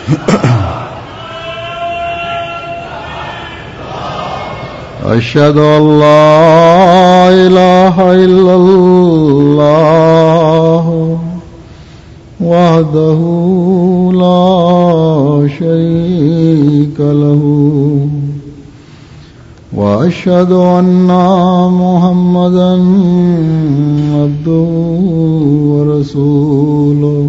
أشهد أن لا إله إلا الله وحده لا شريك له وأشهد أن محمدا عبده ورسوله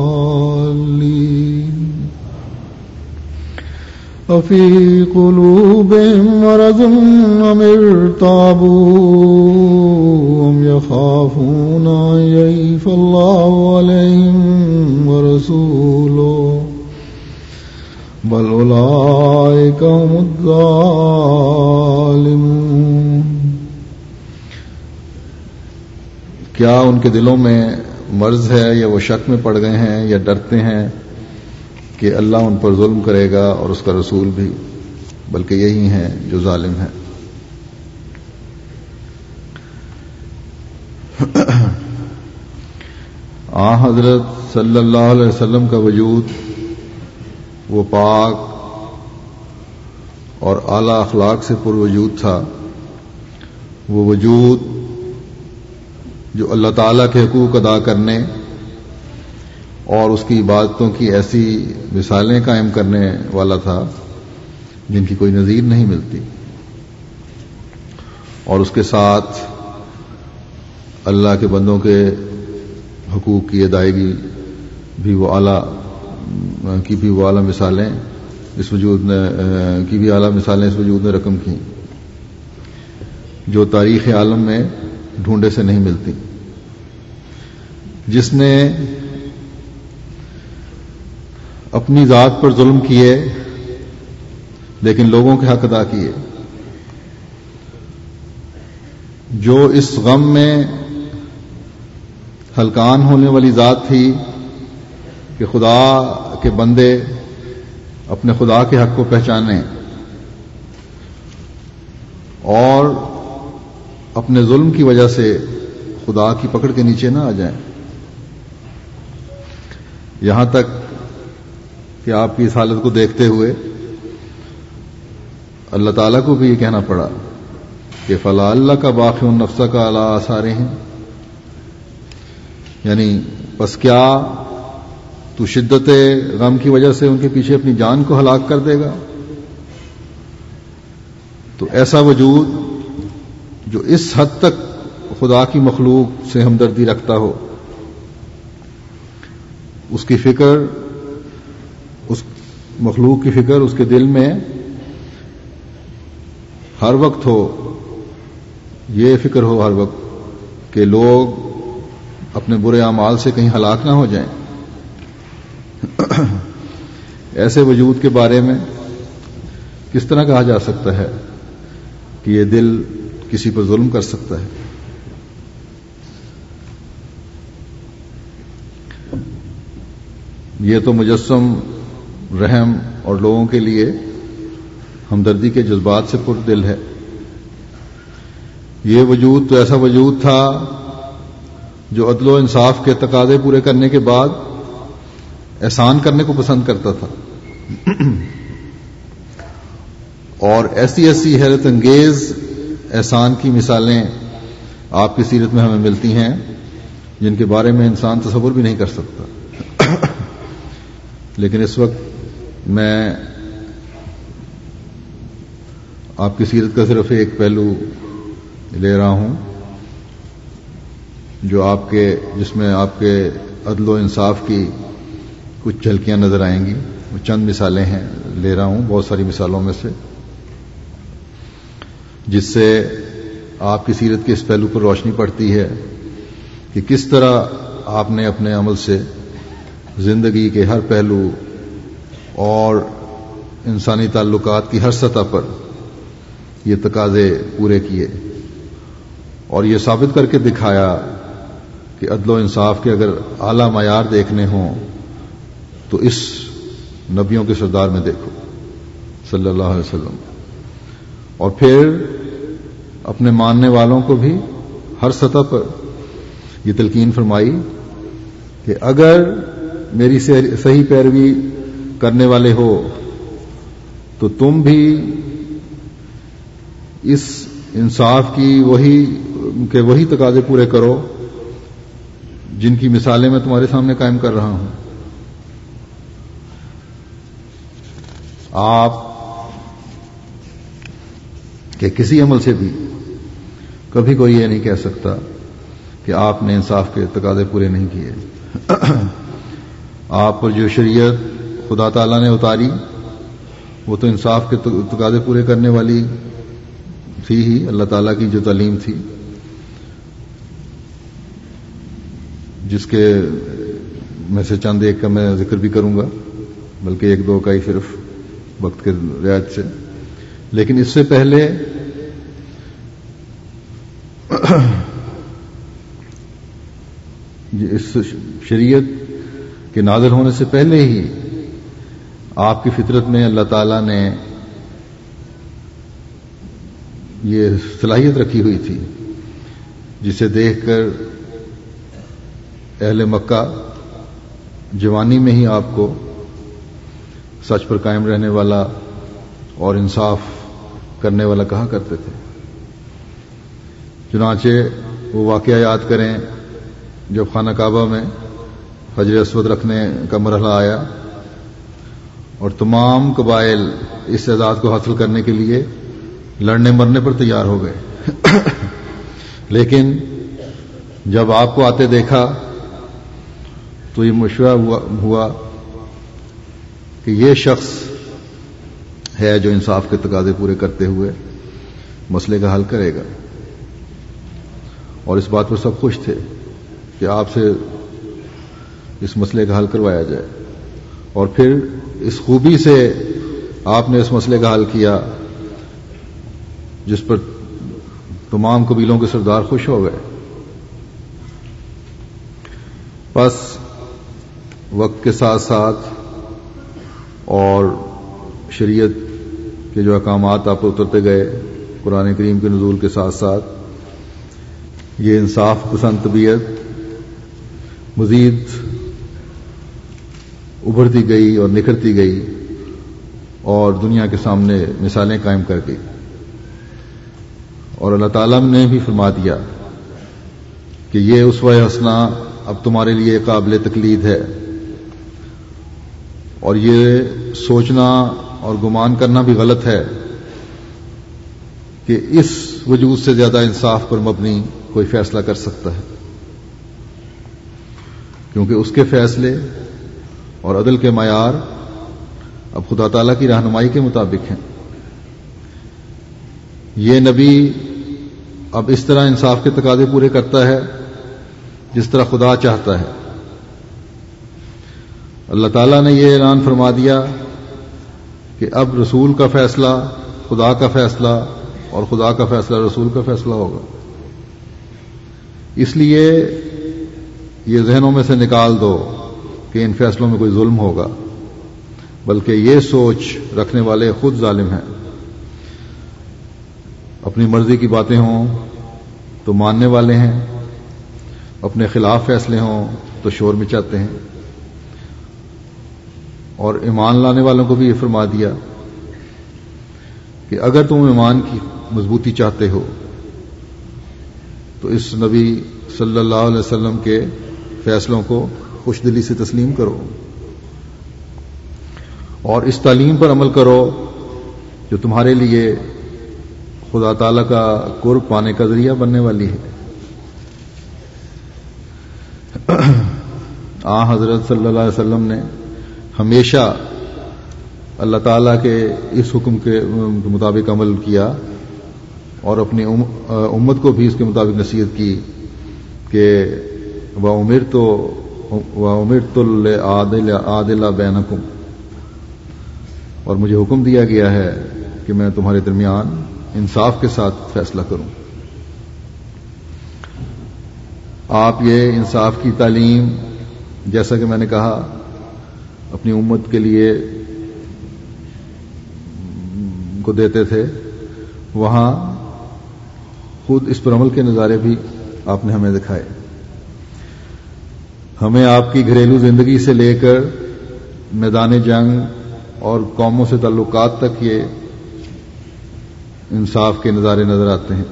وفي قلوبهم مرض أم ارتابوا أم يخافون أن يعيف الله عليهم ورسوله بل أولئك هم الظالمون کیا ان کے دلوں میں مرض ہے یا وہ شک میں پڑ گئے ہیں یا ڈرتے ہیں کہ اللہ ان پر ظلم کرے گا اور اس کا رسول بھی، بلکہ یہی ہیں جو ظالم ہیں۔ آ حضرت صلی اللہ علیہ وسلم کا وجود وہ پاک اور اعلی اخلاق سے پر وجود تھا۔ وہ وجود جو اللہ تعالی کے حقوق ادا کرنے اور اس کی عبادتوں کی ایسی مثالیں قائم کرنے والا تھا جن کی کوئی نظیر نہیں ملتی۔ اور اس کے ساتھ اللہ کے بندوں کے حقوق کی ادائیگی بھی وہ اعلیٰ، کی بھی وہ اعلیٰ مثالیں اس وجود نے، کی بھی اعلیٰ مثالیں اس وجود نے رقم کی جو تاریخ عالم میں ڈھونڈے سے نہیں ملتی۔ جس نے اپنی ذات پر ظلم کیے، لیکن لوگوں کے حق ادا کیے۔ جو اس غم میں ہلکان ہونے والی ذات تھی کہ خدا کے بندے اپنے خدا کے حق کو پہچانیں اور اپنے ظلم کی وجہ سے خدا کی پکڑ کے نیچے نہ آ جائیں۔ یہاں تک کہ آپ کی اس حالت کو دیکھتے ہوئے اللہ تعالیٰ کو بھی یہ کہنا پڑا کہ فلا اللہ کا باقی نفسہ کا اعلی آسارے ہیں یعنی بس کیا تو شدت غم کی وجہ سے ان کے پیچھے اپنی جان کو ہلاک کر دے گا؟ تو ایسا وجود جو اس حد تک خدا کی مخلوق سے ہمدردی رکھتا ہو، اس کی فکر مخلوق کی فکر اس کے دل میں ہر وقت ہو، یہ فکر ہو ہر وقت کہ لوگ اپنے برے اعمال سے کہیں ہلاک نہ ہو جائیں۔ ایسے وجود کے بارے میں کس طرح کہا جا سکتا ہے کہ یہ دل کسی پر ظلم کر سکتا ہے؟ یہ تو مجسم رحم اور لوگوں کے لیے ہمدردی کے جذبات سے پر دل ہے۔ یہ وجود تو ایسا وجود تھا جو عدل و انصاف کے تقاضے پورے کرنے کے بعد احسان کرنے کو پسند کرتا تھا۔ اور ایسی ایسی حیرت انگیز احسان کی مثالیں آپ کی سیرت میں ہمیں ملتی ہیں جن کے بارے میں انسان تصور بھی نہیں کر سکتا۔ لیکن اس وقت میں آپ کی سیرت کا صرف ایک پہلو لے رہا ہوں، جو آپ کے، جس میں آپ کے عدل و انصاف کی کچھ جھلکیاں نظر آئیں گی۔ وہ چند مثالیں ہیں، لے رہا ہوں بہت ساری مثالوں میں سے، جس سے آپ کی سیرت کے اس پہلو پر روشنی پڑتی ہے کہ کس طرح آپ نے اپنے عمل سے زندگی کے ہر پہلو اور انسانی تعلقات کی ہر سطح پر یہ تقاضے پورے کیے اور یہ ثابت کر کے دکھایا کہ عدل و انصاف کے اگر اعلی معیار دیکھنے ہوں تو اس نبیوں کے سردار میں دیکھو، صلی اللہ علیہ وسلم۔ اور پھر اپنے ماننے والوں کو بھی ہر سطح پر یہ تلقین فرمائی کہ اگر میری صحیح پیروی کرنے والے ہو، تو تم بھی اس انصاف کی وہی، کے وہی تقاضے پورے کرو جن کی مثالیں میں تمہارے سامنے قائم کر رہا ہوں۔ آپ کے کسی عمل سے بھی کبھی کوئی یہ نہیں کہہ سکتا کہ آپ نے انصاف کے تقاضے پورے نہیں کیے۔ آپ پر جو شریعت خدا تعالی نے اتاری۔ وہ تو انصاف کے تقاضے پورے کرنے والی تھی ہی، اللہ تعالیٰ کی جو تعلیم تھی۔ جس کے میں سے چند ایک کا میں ذکر بھی کروں گا، بلکہ ایک دو کا ہی صرف وقت کے رعایت سے۔ لیکن اس سے پہلے اس شریعت کے نازل ہونے سے پہلے ہی آپ کی فطرت میں اللہ تعالی نے یہ صلاحیت رکھی ہوئی تھی، جسے دیکھ کر اہل مکہ جوانی میں ہی آپ کو سچ پر قائم رہنے والا اور انصاف کرنے والا کہا کرتے تھے۔ چنانچہ وہ واقعہ یاد کریں، جب خانہ کعبہ میں حجر اسود رکھنے کا مرحلہ آیا اور تمام قبائل اس اعزاز کو حاصل کرنے کے لیے لڑنے مرنے پر تیار ہو گئے۔ لیکن جب آپ کو آتے دیکھا تو یہ مشورہ ہوا کہ یہ شخص ہے جو انصاف کے تقاضے پورے کرتے ہوئے مسئلے کا حل کرے گا۔ اور اس بات پر سب خوش تھے کہ آپ سے اس مسئلے کا حل کروایا جائے۔ اور پھر اس خوبی سے آپ نے اس مسئلے کا حل کیا جس پر تمام قبیلوں کے سردار خوش ہو گئے۔ بس وقت کے ساتھ ساتھ اور شریعت کے جو احکامات آپ اترتے گئے قرآن کریم کے نزول کے ساتھ ساتھ، یہ انصاف پسند طبیعت، مزید ابھرتی گئی اور نکھرتی گئی اور دنیا کے سامنے مثالیں قائم کر گئی۔ اور اللہ تعالیٰ نے بھی فرما دیا کہ یہ اس و حسنا اب تمہارے لیے قابل تقلید ہے۔ اور یہ سوچنا اور گمان کرنا بھی غلط ہے کہ اس وجود سے زیادہ انصاف پر مبنی کوئی فیصلہ کر سکتا ہے۔ کیونکہ اس کے فیصلے اور عدل کے معیار اب خدا تعالی کی رہنمائی کے مطابق ہیں۔ یہ نبی اب اس طرح انصاف کے تقاضے پورے کرتا ہے جس طرح خدا چاہتا ہے۔ اللہ تعالیٰ نے یہ اعلان فرما دیا کہ اب رسول کا فیصلہ، خدا کا فیصلہ اور خدا کا فیصلہ رسول کا فیصلہ ہوگا۔ اس لیے یہ ذہنوں میں سے نکال دو۔ کہ ان فیصلوں میں کوئی ظلم ہوگا، بلکہ یہ سوچ رکھنے والے خود ظالم ہیں۔ اپنی مرضی کی باتیں ہوں تو ماننے والے ہیں، اپنے خلاف فیصلے ہوں تو شور مچاتے ہیں۔ اور ایمان لانے والوں کو بھی یہ فرما دیا کہ اگر تم ایمان کی مضبوطی چاہتے ہو، تو اس نبی صلی اللہ علیہ وسلم کے فیصلوں کو خوش دلی سے تسلیم کرو اور اس تعلیم پر عمل کرو جو تمہارے لیے خدا تعالی کا قرب پانے کا ذریعہ بننے والی ہے۔ آ، حضرت صلی اللہ علیہ وسلم نے ہمیشہ اللہ تعالیٰ کے اس حکم کے مطابق عمل کیا اور اپنی امت کو بھی اس کے مطابق نصیحت کی کہ وہ عمر تو وہ عمر تو عادل بینکم اور مجھے حکم دیا گیا ہے کہ میں تمہارے درمیان انصاف کے ساتھ فیصلہ کروں۔ آپ یہ انصاف کی تعلیم، جیسا کہ میں نے کہا، اپنی امت کے لیے کو دیتے تھے، وہاں خود اس پر عمل کے نظارے بھی آپ نے ہمیں دکھائے۔ ہمیں آپ کی گھریلو زندگی سے لے کر میدان جنگ اور قوموں سے تعلقات تک یہ انصاف کے نظارے نظر آتے ہیں۔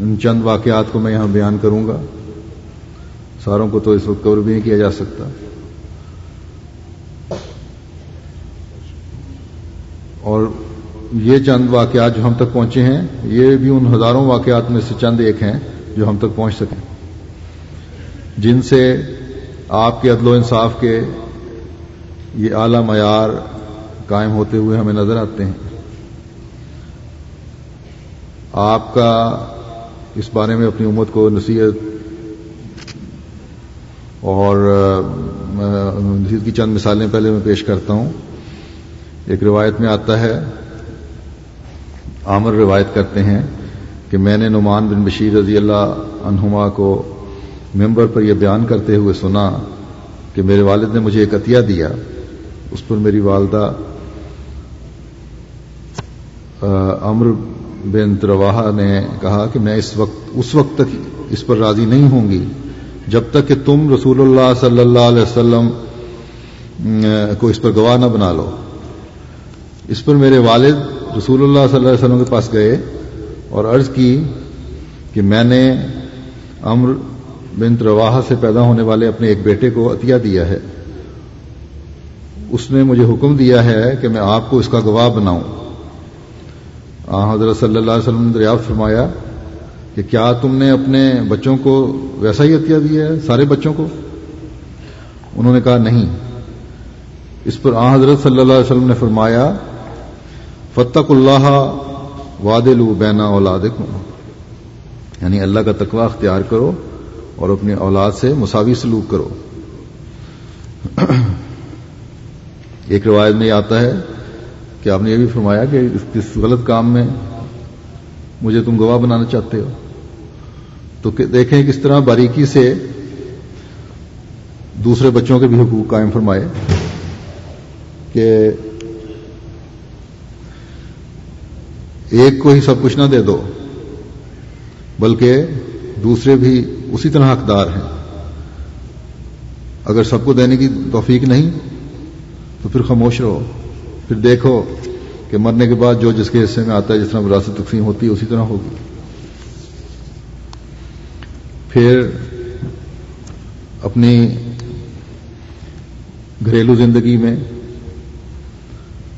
ان چند واقعات کو میں یہاں بیان کروں گا۔ ساروں کو تو اس وقت کور بھی نہیں کیا جا سکتا۔ اور یہ چند واقعات جو ہم تک پہنچے ہیں، یہ بھی ان ہزاروں واقعات میں سے چند ایک ہیں۔ جو ہم تک پہنچ سکیں۔ جن سے آپ کے عدل و انصاف کے یہ اعلی معیار قائم ہوتے ہوئے ہمیں نظر آتے ہیں۔ آپ کا اس بارے میں اپنی امت کو نصیحت اور نصیحت کی چند مثالیں پہلے میں پیش کرتا ہوں۔ ایک روایت میں آتا ہے، عامر روایت کرتے ہیں۔ کہ میں نے نعمان بن بشیر رضی اللہ عنہما کو ممبر پر یہ بیان کرتے ہوئے سنا کہ میرے والد نے مجھے ایک عطیہ دیا۔ اس پر میری والدہ امر بن ترواہ نے کہا کہ میں اس وقت اس وقت تک اس پر راضی نہیں ہوں گی۔ جب تک کہ تم رسول اللہ صلی اللہ علیہ وسلم کو اس پر گواہ نہ بنا لو۔ اس پر میرے والد رسول اللہ صلی اللہ علیہ وسلم کے پاس گئے۔ اور عرض کی کہ میں نے امر بن رواح سے پیدا ہونے والے اپنے ایک بیٹے کو عطیہ دیا ہے۔ اس نے مجھے حکم دیا ہے کہ میں آپ کو اس کا گواہ بناؤں۔ حضرت صلی اللہ علیہ وسلم نے دریافت فرمایا کہ کیا تم نے اپنے بچوں کو ویسا ہی عطیہ دیا ہے، سارے بچوں کو؟ انہوں نے کہا، نہیں۔ اس پر آ، حضرت صلی اللہ علیہ وسلم نے فرمایا فتق اللہ واد بینا اولاد یعنی اللہ کا تقوی اختیار کرو اور اپنی اولاد سے مساوی سلوک کرو۔ ایک روایت میں یہ آتا ہے کہ آپ نے یہ بھی فرمایا کہ اس غلط کام میں مجھے تم گواہ بنانا چاہتے ہو۔ تو دیکھیں کس طرح باریکی سے دوسرے بچوں کے بھی حقوق قائم فرمائے کہ ایک کو ہی سب کچھ نہ دے دو، بلکہ دوسرے بھی اسی طرح حقدار ہیں۔ اگر سب کو دینے کی توفیق نہیں، تو پھر خاموش رہو، پھر دیکھو کہ مرنے کے بعد جو جس کے حصے میں آتا ہے، جس طرح وراثت تقسیم ہوتی ہے، اسی طرح ہوگی۔ پھر اپنی گھریلو زندگی میں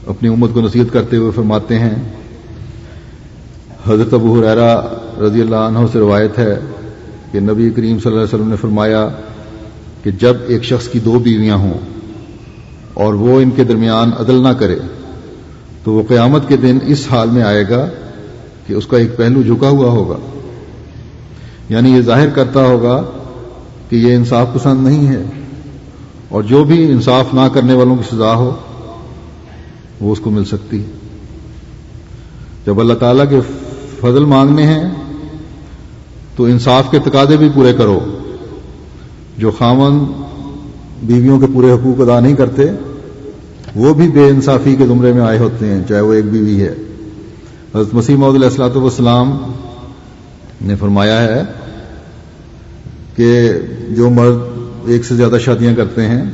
اپنی امت کو نصیحت کرتے ہوئے فرماتے ہیں حضرت ابو حریرا رضی اللہ عنہ سے روایت ہے کہ نبی کریم صلی اللہ علیہ وسلم نے فرمایا کہ جب ایک شخص کی دو بیویاں ہوں اور وہ ان کے درمیان عدل نہ کرے، تو وہ قیامت کے دن اس حال میں آئے گا کہ اس کا ایک پہلو جھکا ہوا ہوگا۔ یعنی یہ ظاہر کرتا ہوگا کہ یہ انصاف پسند نہیں ہے اور جو بھی انصاف نہ کرنے والوں کی سزا ہو، وہ اس کو مل سکتی ہے۔ جب اللہ تعالیٰ کے فضل مانگنے ہیں، تو انصاف کے تقاضے بھی پورے کرو۔ جو خامن بیویوں کے پورے حقوق ادا نہیں کرتے، وہ بھی بے انصافی کے زمرے میں آئے ہوتے ہیں، چاہے وہ ایک بیوی ہے۔ حضرت مسیم علیہ السلاۃ والسلام نے فرمایا ہے کہ جو مرد ایک سے زیادہ شادیاں کرتے ہیں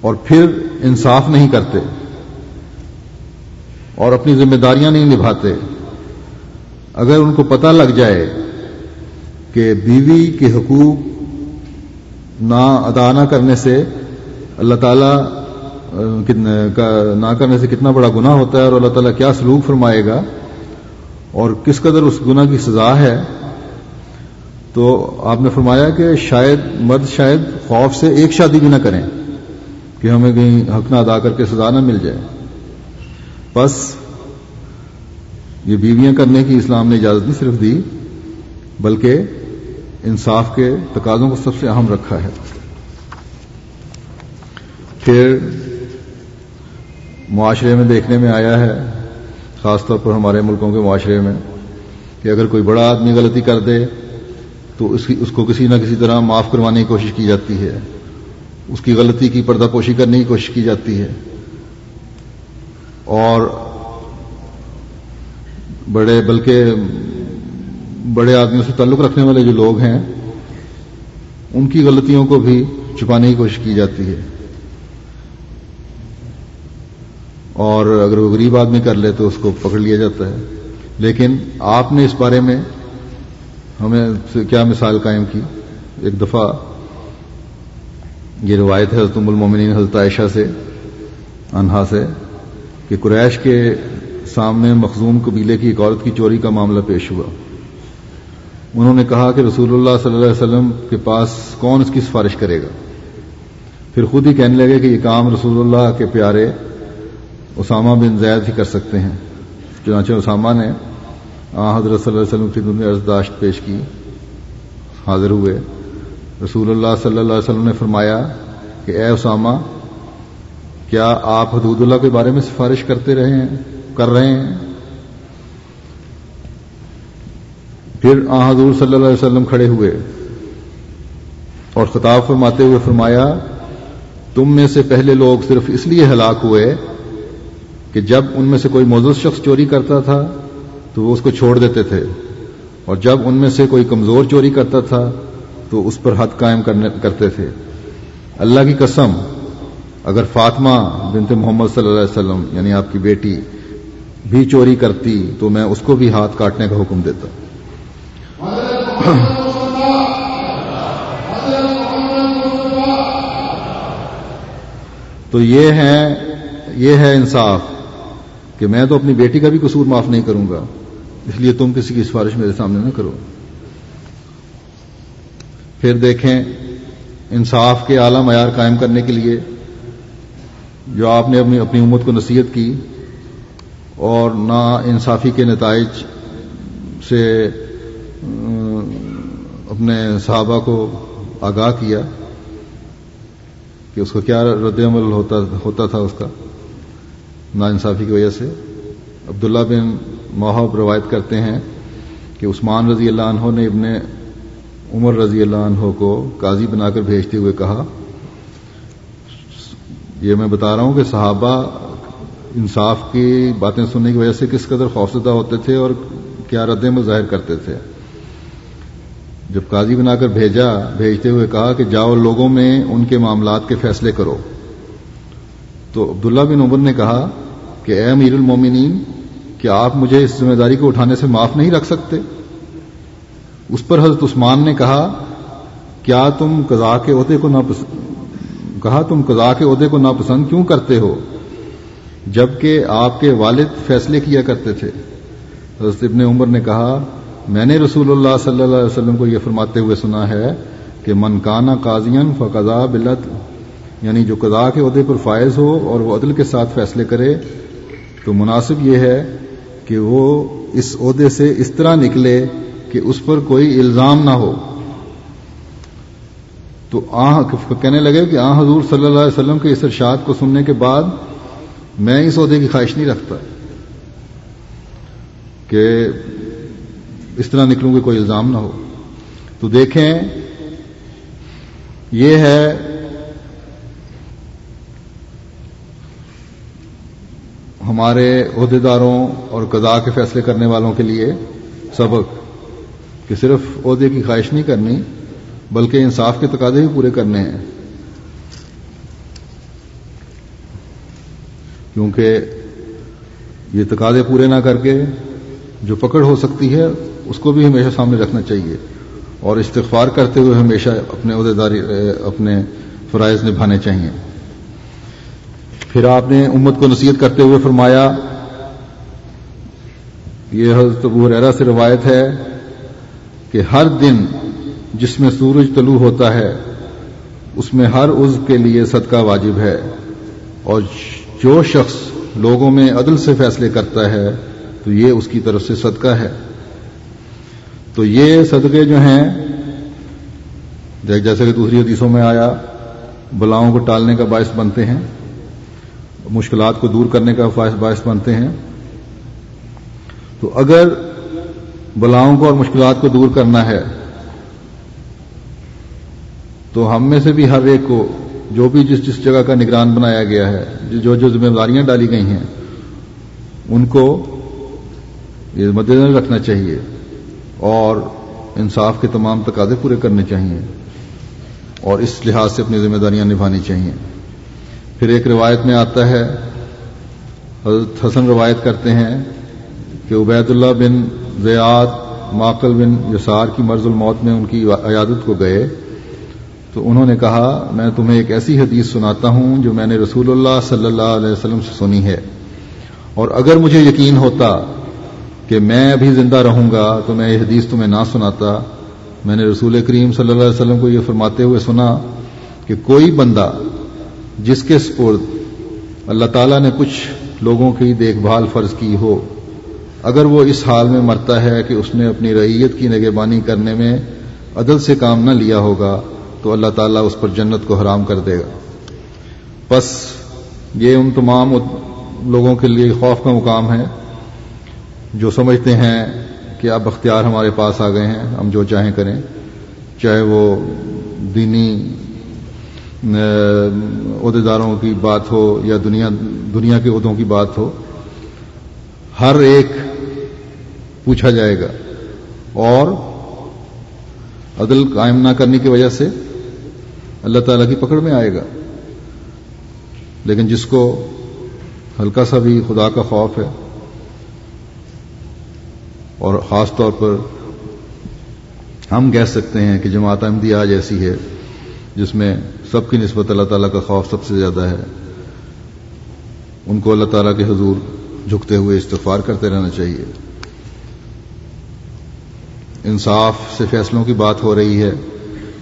اور پھر انصاف نہیں کرتے اور اپنی ذمہ داریاں نہیں نبھاتے اگر ان کو پتہ لگ جائے کہ بیوی کے حقوق نہ ادا نہ کرنے سے اللہ تعالیٰ نہ کرنے سے کتنا بڑا گناہ ہوتا ہے اور اللہ تعالیٰ کیا سلوک فرمائے گا اور کس قدر اس گناہ کی سزا ہے، تو آپ نے فرمایا کہ شاید مرد شاید خوف سے ایک شادی بھی نہ کریں کہ ہمیں کہیں حق نہ ادا کر کے سزا نہ مل جائے۔ بس یہ بیویاں کرنے کی اسلام نے اجازت نہیں صرف دی، بلکہ انصاف کے تقاضوں کو سب سے اہم رکھا ہے۔ پھر معاشرے میں دیکھنے میں آیا ہے، خاص طور پر ہمارے ملکوں کے معاشرے میں، کہ اگر کوئی بڑا آدمی غلطی کر دے، تو اس کی اس کو کسی نہ کسی طرح معاف کروانے کی کوشش کی جاتی ہے۔ اس کی غلطی کی پردہ پوشی کرنے کی کوشش کی جاتی ہے۔ اور بڑے بلکہ بڑے آدمیوں سے تعلق رکھنے والے جو لوگ ہیں، ان کی غلطیوں کو بھی چھپانے کی کوشش کی جاتی ہے۔ اور اگر وہ غریب آدمی کر لے تو اس کو پکڑ لیا جاتا ہے۔ لیکن آپ نے اس بارے میں ہمیں کیا مثال قائم کی؟ ایک دفعہ یہ روایت ہے حضرت المومنین حضرت عائشہ سے، انہا سے کہ قریش کے سامنے مخزوم قبیلے کی ایک عورت کی چوری کا معاملہ پیش ہوا۔ انہوں نے کہا کہ رسول اللہ صلی اللہ علیہ وسلم کے پاس کون اس کی سفارش کرے گا۔ پھر خود ہی کہنے لگے کہ یہ کام رسول اللہ کے پیارے اسامہ بن زید ہی کر سکتے ہیں۔ چنانچہ اسامہ نے آ حضرت صلی اللہ علیہ وسلم کی دنیا ارزداشت پیش کی۔ حاضر ہوئے۔ رسول اللہ صلی اللہ علیہ وسلم نے فرمایا کہ اے اسامہ، کیا آپ حدود اللہ کے بارے میں سفارش کرتے رہے ہیں؟ کر رہے ہیں۔ پھر آ حضور صلی اللہ علیہ وسلم کھڑے ہوئے اور خطاب فرماتے ہوئے فرمایا، تم میں سے پہلے لوگ صرف اس لیے ہلاک ہوئے کہ جب ان میں سے کوئی موزود شخص چوری کرتا تھا تو وہ اس کو چھوڑ دیتے تھے، اور جب ان میں سے کوئی کمزور چوری کرتا تھا تو اس پر حد قائم کرتے تھے۔ اللہ کی قسم، اگر فاطمہ بنت محمد صلی اللہ علیہ وسلم یعنی آپ کی بیٹی بھی چوری کرتی تو میں اس کو بھی ہاتھ کاٹنے کا حکم دیتا۔ تو یہ ہے یہ ہے انصاف کہ میں تو اپنی بیٹی کا بھی قصور معاف نہیں کروں گا، اس لیے تم کسی کی سفارش میرے سامنے نہ کرو۔ پھر دیکھیں انصاف کے اعلی معیار قائم کرنے کے لیے جو آپ نے اپنی اپنی امت کو نصیحت کی اور نا انصافی کے نتائج سے اپنے صحابہ کو آگاہ کیا کہ اس کا کیا رد عمل ہوتا ہوتا تھا اس کا، نا انصافی کی وجہ سے۔ عبداللہ بن محب روایت کرتے ہیں کہ عثمان رضی اللہ عنہ نے ابن عمر رضی اللہ عنہ کو قاضی بنا کر بھیجتے ہوئے کہا۔ یہ میں بتا رہا ہوں کہ صحابہ انصاف کی باتیں سننے کی وجہ سے کس قدر خوفزدہ ہوتے تھے اور کیا رد ظاہر کرتے تھے۔ جب قاضی بنا کر بھیجا، بھیجتے ہوئے کہا کہ جاؤ لوگوں میں ان کے معاملات کے فیصلے کرو۔ تو عبداللہ بن عمر نے کہا کہ اے امیر المومنین، کیا آپ مجھے اس ذمہ داری کو اٹھانے سے معاف نہیں رکھ سکتے؟ اس پر حضرت عثمان نے کہا، کیا تم قضاء کے عہدے کو ناپسند کہا تم قضاء کے عہدے کو ناپسند کیوں کرتے ہو؟ جبکہ آپ کے والد فیصلے کیا کرتے تھے۔ حضرت ابن عمر نے کہا، میں نے رسول اللہ صلی اللہ علیہ وسلم کو یہ فرماتے ہوئے سنا ہے کہ منکانہ قاضین فقضا بلت یعنی جو قضاء کے عہدے پر فائز ہو اور وہ عدل کے ساتھ فیصلے کرے، تو مناسب یہ ہے کہ وہ اس عہدے سے اس طرح نکلے کہ اس پر کوئی الزام نہ ہو۔ تو کہنے لگے کہ آ حضور صلی اللہ علیہ وسلم کے اس ارشاد کو سننے کے بعد میں اس عہدے کی خواہش نہیں رکھتا کہ اس طرح نکلوں کہ کوئی الزام نہ ہو۔ تو دیکھیں، یہ ہے ہمارے عہدیداروں اور قضاء کے فیصلے کرنے والوں کے لیے سبق کہ صرف عہدے کی خواہش نہیں کرنی، بلکہ انصاف کے تقاضے بھی پورے کرنے ہیں۔ کیونکہ یہ تقاضے پورے نہ کر کے جو پکڑ ہو سکتی ہے، اس کو بھی ہمیشہ سامنے رکھنا چاہیے۔ اور استغفار کرتے ہوئے ہمیشہ اپنے عہدیداری اپنے فرائض نبھانے چاہیے۔ پھر آپ نے امت کو نصیحت کرتے ہوئے فرمایا، یہ حضرت ابو ریرا سے روایت ہے کہ ہر دن جس میں سورج طلوع ہوتا ہے، اس میں ہر عز کے لیے صدقہ واجب ہے۔ اور جو شخص لوگوں میں عدل سے فیصلے کرتا ہے، تو یہ اس کی طرف سے صدقہ ہے۔ تو یہ صدقے جو ہیں، جیسے کہ دوسری حدیثوں میں آیا، بلاؤں کو ٹالنے کا باعث بنتے ہیں، مشکلات کو دور کرنے کا باعث بنتے ہیں۔ تو اگر بلاؤں کو اور مشکلات کو دور کرنا ہے، تو ہم میں سے بھی ہر ایک کو جو بھی جس جس جگہ کا نگران بنایا گیا ہے، جو جو ذمہ داریاں ڈالی گئی ہیں، ان کو یہ مد نظر رکھنا چاہیے اور انصاف کے تمام تقاضے پورے کرنے چاہیے اور اس لحاظ سے اپنی ذمہ داریاں نبھانی چاہیے۔ پھر ایک روایت میں آتا ہے، حضرت حسن روایت کرتے ہیں کہ عبید اللہ بن زیاد ماقل بن یسار کی مرض الموت میں ان کی عیادت کو گئے۔ تو انہوں نے کہا، میں تمہیں ایک ایسی حدیث سناتا ہوں جو میں نے رسول اللہ صلی اللہ علیہ وسلم سے سنی ہے۔ اور اگر مجھے یقین ہوتا کہ میں ابھی زندہ رہوں گا تو میں یہ حدیث تمہیں نہ سناتا۔ میں نے رسول کریم صلی اللہ علیہ وسلم کو یہ فرماتے ہوئے سنا کہ کوئی بندہ جس کے سپرد اللہ تعالیٰ نے کچھ لوگوں کی دیکھ بھال فرض کی ہو، اگر وہ اس حال میں مرتا ہے کہ اس نے اپنی ریت کی نگہبانی کرنے میں عدل سے کام نہ لیا ہوگا تو اللہ تعالیٰ اس پر جنت کو حرام کر دے گا۔ بس یہ ان تمام لوگوں کے لیے خوف کا مقام ہے جو سمجھتے ہیں کہ اب اختیار ہمارے پاس آ گئے ہیں، ہم جو چاہیں کریں۔ چاہے وہ دینی عہدیداروں کی بات ہو یا دنیا دنیا کے عہدوں کی بات ہو، ہر ایک پوچھا جائے گا۔ اور عدل قائم نہ کرنے کی وجہ سے اللہ تعالی کی پکڑ میں آئے گا۔ لیکن جس کو ہلکا سا بھی خدا کا خوف ہے اور خاص طور پر ہم کہہ سکتے ہیں کہ جماعت احمدیہ آج ایسی ہے، جس میں سب کی نسبت اللہ تعالیٰ کا خوف سب سے زیادہ ہے، ان کو اللہ تعالیٰ کے حضور جھکتے ہوئے استغفار کرتے رہنا چاہیے۔ انصاف سے فیصلوں کی بات ہو رہی ہے۔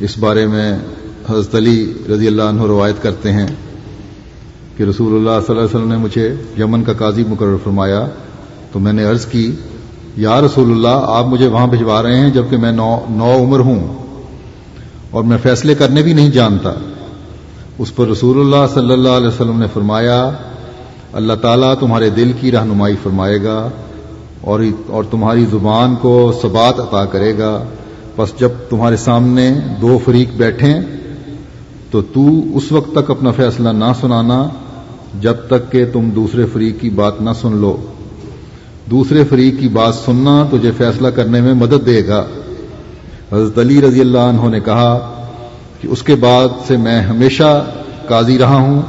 اس بارے میں حضرت علی رضی اللہ عنہ روایت کرتے ہیں کہ رسول اللہ صلی اللہ علیہ وسلم نے مجھے یمن کا قاضی مقرر فرمایا تو میں نے عرض کی، یا رسول اللہ، آپ مجھے وہاں بھجوا رہے ہیں جبکہ میں نو نو عمر ہوں اور میں فیصلے کرنے بھی نہیں جانتا۔ اس پر رسول اللہ صلی اللہ علیہ وسلم نے فرمایا، اللہ تعالیٰ تمہارے دل کی رہنمائی فرمائے گا اور اور تمہاری زبان کو ثبات عطا کرے گا۔ بس جب تمہارے سامنے دو فریق بیٹھیں تو تو اس وقت تک اپنا فیصلہ نہ سنانا جب تک کہ تم دوسرے فریق کی بات نہ سن لو۔ دوسرے فریق کی بات سننا تجھے فیصلہ کرنے میں مدد دے گا۔ حضرت علی رضی اللہ عنہ نے کہا کہ اس کے بعد سے میں ہمیشہ قاضی رہا ہوں۔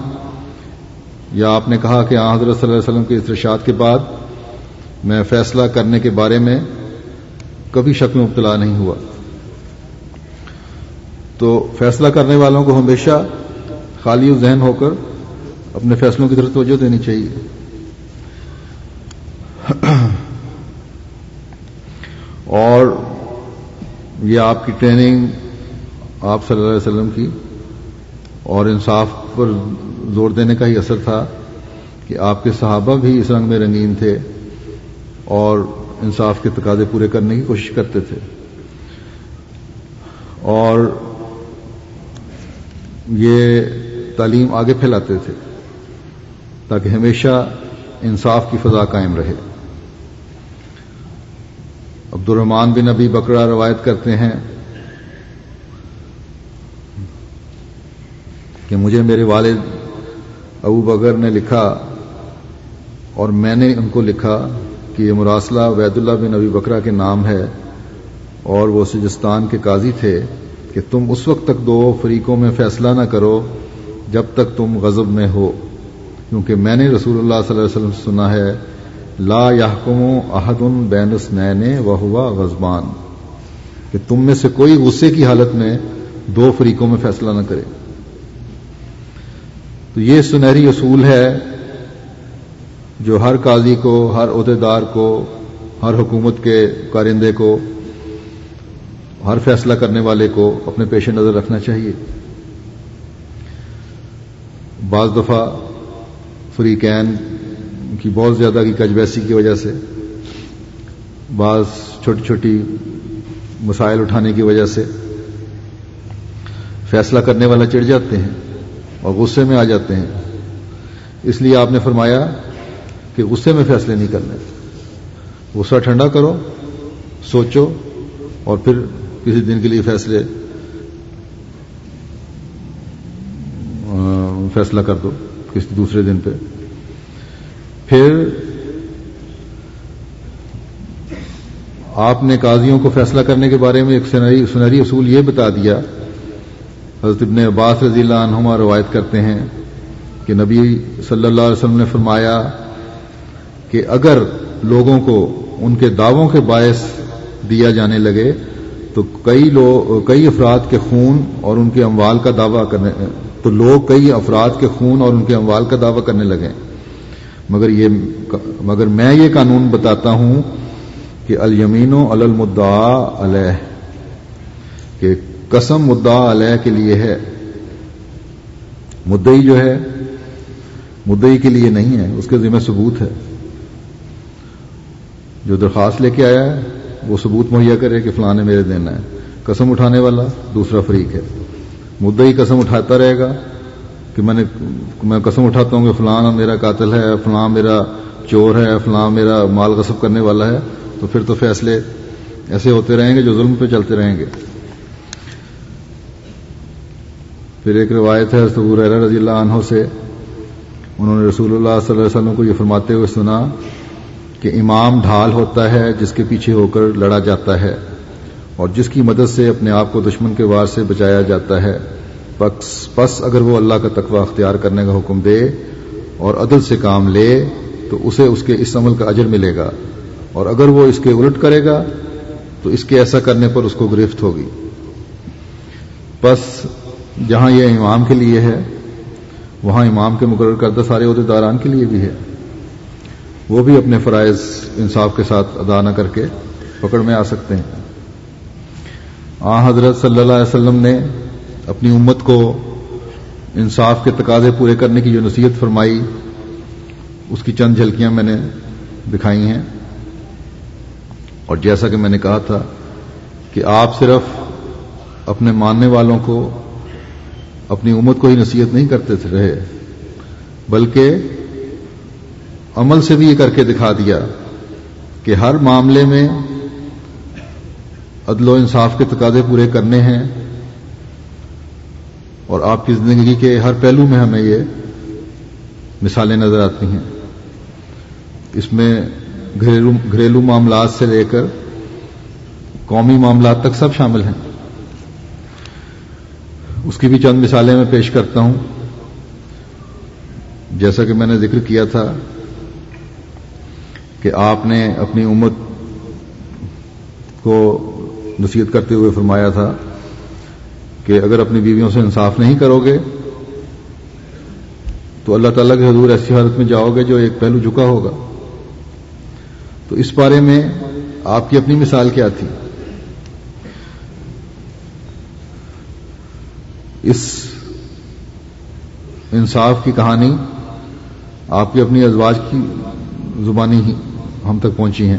یا آپ نے کہا کہ حضرت صلی اللہ علیہ وسلم کے ارشاد کے بعد میں فیصلہ کرنے کے بارے میں کبھی شک میں مبتلا نہیں ہوا۔ تو فیصلہ کرنے والوں کو ہمیشہ خالی و ذہن ہو کر اپنے فیصلوں کی طرف توجہ دینی چاہیے۔ اور یہ آپ کی ٹریننگ آپ صلی اللہ علیہ وسلم کی اور انصاف پر زور دینے کا ہی اثر تھا کہ آپ کے صحابہ بھی اس رنگ میں رنگین تھے اور انصاف کے تقاضے پورے کرنے کی کوشش کرتے تھے۔ اور یہ تعلیم آگے پھیلاتے تھے تاکہ ہمیشہ انصاف کی فضا قائم رہے۔ عبد الرحمان بن ابی بکرا روایت کرتے ہیں کہ مجھے میرے والد ابو بکر نے لکھا اور میں نے ان کو لکھا کہ یہ مراسلہ وید اللہ بن ابی بکرا کے نام ہے اور وہ سجستان کے قاضی تھے۔ کہ تم اس وقت تک دو فریقوں میں فیصلہ نہ کرو جب تک تم غضب میں ہو۔ کیونکہ میں نے رسول اللہ صلی اللہ علیہ وسلم سے سنا ہے، لا یحکم احد بین السنین و ہوا غزبان کہ تم میں سے کوئی غصے کی حالت میں دو فریقوں میں فیصلہ نہ کرے۔ تو یہ سنہری اصول ہے جو ہر قاضی کو، ہر عہدیدار کو، ہر حکومت کے کارندے کو ہر فیصلہ کرنے والے کو اپنے پیش نظر رکھنا چاہیے۔ بعض دفعہ فریقین کی بہت زیادہ کی کجبیسی کی وجہ سے، بعض چھوٹی چھوٹی مسائل اٹھانے کی وجہ سے فیصلہ کرنے والا چڑھ جاتے ہیں اور غصے میں آ جاتے ہیں۔ اس لیے آپ نے فرمایا کہ غصے میں فیصلے نہیں کرنے۔ غصہ ٹھنڈا کرو، سوچو اور پھر کسی دن کے لیے فیصلے فیصلہ کر دو کسی دوسرے دن پہ۔ پھر آپ نے قاضیوں کو فیصلہ کرنے کے بارے میں ایک سنہری اصول یہ بتا دیا، حضرت ابن عباس رضی اللہ عنہما روایت کرتے ہیں کہ نبی صلی اللہ علیہ وسلم نے فرمایا کہ اگر لوگوں کو ان کے دعووں کے باعث دیا جانے لگے تو کئی لوگ، کئی افراد کے خون اور ان کے اموال کا دعویٰ کرنے، تو لوگ کئی افراد کے خون اور ان کے اموال کا دعویٰ کرنے لگے۔ مگر یہ، مگر میں یہ قانون بتاتا ہوں کہ المین و المدعا علیہ، کہ قسم مدعا علیہ کے لیے ہے۔ مدئی جو ہے مدئی کے لیے نہیں ہے، اس کے ذمہ ثبوت ہے۔ جو درخواست لے کے آیا ہے وہ ثبوت مہیا کرے کہ فلاں نے میرے دینا ہے۔ قسم اٹھانے والا دوسرا فریق ہے۔ مدعی قسم اٹھاتا رہے گا کہ میں نے میں قسم اٹھاتا ہوں کہ فلاں میرا قاتل ہے، فلاں میرا چور ہے، فلاں میرا مال غصب کرنے والا ہے۔ تو پھر تو فیصلے ایسے ہوتے رہیں گے جو ظلم پہ چلتے رہیں گے۔ پھر ایک روایت ہے سبور رضی اللہ عنہ سے۔ انہوں نے رسول اللہ صلی اللہ علیہ وسلم کو یہ فرماتے ہوئے سنا کہ امام ڈھال ہوتا ہے، جس کے پیچھے ہو کر لڑا جاتا ہے، اور جس کی مدد سے اپنے آپ کو دشمن کے وار سے بچایا جاتا ہے۔ پس اگر وہ اللہ کا تقوی اختیار کرنے کا حکم دے اور عدل سے کام لے، تو اسے اس کے اس عمل کا اجر ملے گا۔ اور اگر وہ اس کے الٹ کرے گا، تو اس کے ایسا کرنے پر اس کو گرفت ہوگی۔ بس، جہاں یہ امام کے لیے ہے، وہاں امام کے مقرر کردہ سارے عہدے داران کے لیے بھی ہے۔ وہ بھی اپنے فرائض انصاف کے ساتھ ادا نہ کر کے پکڑ میں آ سکتے ہیں۔ آ حضرت صلی اللہ علیہ وسلم نے اپنی امت کو انصاف کے تقاضے پورے کرنے کی جو نصیحت فرمائی، اس کی چند جھلکیاں میں نے دکھائی ہیں۔ اور جیسا کہ میں نے کہا تھا کہ آپ صرف اپنے ماننے والوں کو، اپنی امت کو ہی نصیحت نہیں کرتے رہے، بلکہ عمل سے بھی یہ کر کے دکھا دیا کہ ہر معاملے میں عدل و انصاف کے تقاضے پورے کرنے ہیں اور آپ کی زندگی کے ہر پہلو میں ہمیں یہ مثالیں نظر آتی ہیں۔ اس میں گھریلو معاملات سے لے کر قومی معاملات تک سب شامل ہیں۔ اس کی بھی چند مثالیں میں پیش کرتا ہوں۔ جیسا کہ میں نے ذکر کیا تھا کہ آپ نے اپنی امت کو نصیحت کرتے ہوئے فرمایا تھا کہ اگر اپنی بیویوں سے انصاف نہیں کرو گے، تو اللہ تعالیٰ کے حضور ایسی حالت میں جاؤ گے جو ایک پہلو جھکا ہوگا۔ تو اس بارے میں آپ کی اپنی مثال کیا تھی؟ اس انصاف کی کہانی آپ کی اپنی ازواج کی زبانی ہی ہم تک پہنچی ہیں۔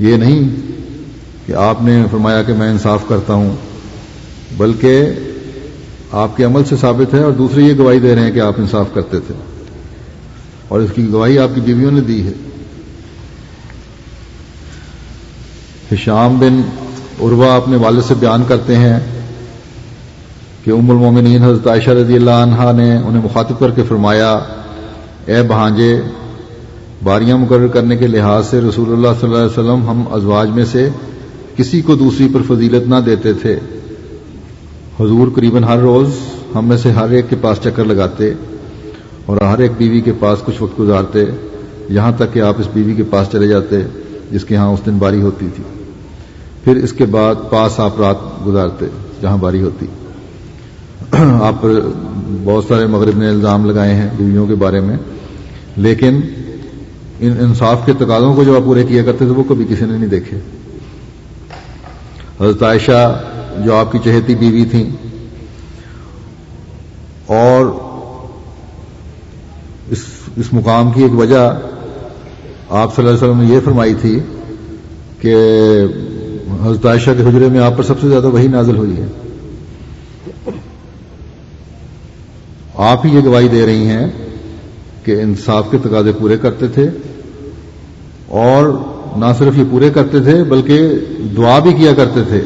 یہ نہیں کہ آپ نے فرمایا کہ میں انصاف کرتا ہوں، بلکہ آپ کے عمل سے ثابت ہے اور دوسرے یہ گواہی دے رہے ہیں کہ آپ انصاف کرتے تھے۔ اور اس کی گواہی آپ کی بیویوں نے دی ہے۔ شام بن عروا اپنے والد سے بیان کرتے ہیں کہ ام المومنین حضرت عائشہ رضی اللہ عنہا نے انہیں مخاطب کر کے فرمایا، اے بہانجے باریاں مقرر کرنے کے لحاظ سے رسول اللہ صلی اللہ علیہ وسلم ہم ازواج میں سے کسی کو دوسری پر فضیلت نہ دیتے تھے۔ حضور قریباً ہر روز ہم میں سے ہر ایک کے پاس چکر لگاتے اور ہر ایک بیوی کے پاس کچھ وقت گزارتے۔ یہاں تک کہ آپ اس بیوی کے پاس چلے جاتے جس کے ہاں اس دن باری ہوتی تھی۔ پھر اس کے بعد پاس آپ رات گزارتے جہاں باری ہوتی۔ آپ پر بہت سارے مغرب نے الزام لگائے ہیں بیویوں کے بارے میں۔ لیکن ان انصاف کے تقاضوں کو جو آپ پورے کیا کرتے تھے وہ کبھی کسی نے نہیں دیکھے۔ حضرت عائشہ جو آپ کی چہتی بیوی تھیں اور اس اس مقام کی ایک وجہ آپ صلی اللہ علیہ وسلم نے یہ فرمائی تھی کہ حضرت عائشہ کے حجرے میں آپ پر سب سے زیادہ وہی نازل ہوئی ہے۔ آپ ہی یہ گواہی دے رہی ہیں کہ انصاف کے تقاضے پورے کرتے تھے۔ اور نہ صرف یہ پورے کرتے تھے بلکہ دعا بھی کیا کرتے تھے۔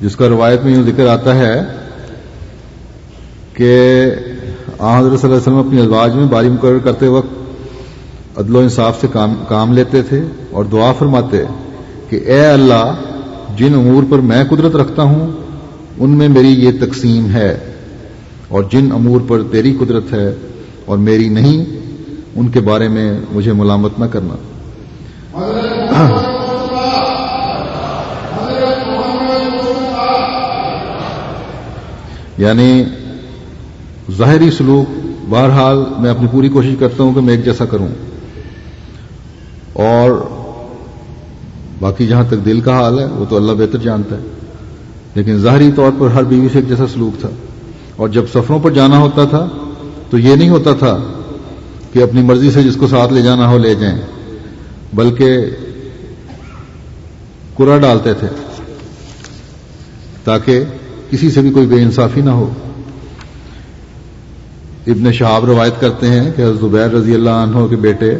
جس کا روایت میں یوں ذکر آتا ہے کہ حضرت صلی اللہ علیہ وسلم اپنی ازواج میں باری مقرر کرتے وقت عدل و انصاف سے کام کام لیتے تھے اور دعا فرماتے کہ اے اللہ، جن امور پر میں قدرت رکھتا ہوں، ان میں میری یہ تقسیم ہے اور جن امور پر تیری قدرت ہے اور میری نہیں ان کے بارے میں مجھے ملامت نہ کرنا۔ یعنی ظاہری سلوک، بہرحال میں اپنی پوری کوشش کرتا ہوں کہ میں ایک جیسا کروں۔ اور باقی جہاں تک دل کا حال ہے، وہ تو اللہ بہتر جانتا ہے۔ لیکن ظاہری طور پر ہر بیوی سے ایک جیسا سلوک تھا۔ اور جب سفروں پر جانا ہوتا تھا، تو یہ نہیں ہوتا تھا کہ اپنی مرضی سے جس کو ساتھ لے جانا ہو لے جائیں۔ بلکہ کرا ڈالتے تھے تاکہ کسی سے بھی کوئی بے انصافی نہ ہو۔ ابن شہاب روایت کرتے ہیں کہ حضرت زبیر رضی اللہ عنہ کے بیٹے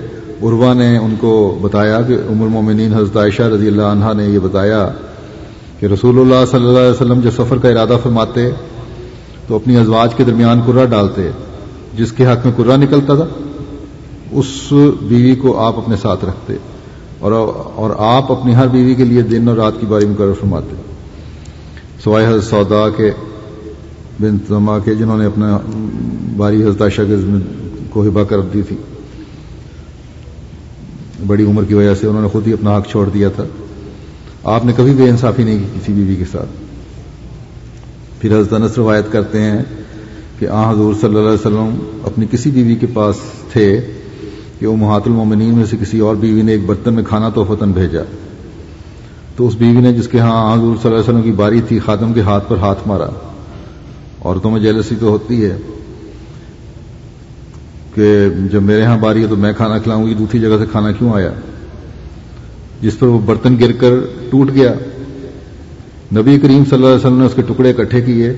عروا نے ان کو بتایا کہ عمر مومنین حضرت عائشہ رضی اللہ عنہ نے یہ بتایا کہ رسول اللہ صلی اللہ علیہ وسلم جب سفر کا ارادہ فرماتے تو اپنی ازواج کے درمیان کرا ڈالتے، جس کے حق میں کرا نکلتا تھا۔ اس بیوی کو آپ اپنے ساتھ رکھتے اور اور آپ اپنی ہر بیوی کے لیے دن اور رات کی باری مقرر فرماتے سوائے حضرت سودا کے بن تما کے جنہوں نے اپنا باری حضرت عائشہ کے کو ہبا کر دی تھی۔ بڑی عمر کی وجہ سے انہوں نے خود ہی اپنا حق چھوڑ دیا تھا۔ آپ نے کبھی بے انصافی نہیں کی کسی بیوی کے ساتھ۔ پھر حضرت انس روایت کرتے ہیں کہ آ حضور صلی اللہ علیہ وسلم اپنی کسی بیوی کے پاس تھے کہ وہ محات المومنین میں سے کسی اور بیوی نے ایک برتن میں کھانا تو فتن بھیجا۔ تو اس بیوی نے جس کے ہاں حضور صلی اللہ علیہ وسلم کی باری تھی خاتم کے ہاتھ پر ہاتھ مارا۔ عورتوں میں جیلسی تو ہوتی ہے کہ جب میرے ہاں باری ہے تو میں کھانا کھلاؤں گی، دوسری جگہ سے کھانا کیوں آیا؟ جس پر وہ برتن گر کر ٹوٹ گیا۔ نبی کریم صلی اللہ علیہ وسلم نے اس کے ٹکڑے اکٹھے کیے۔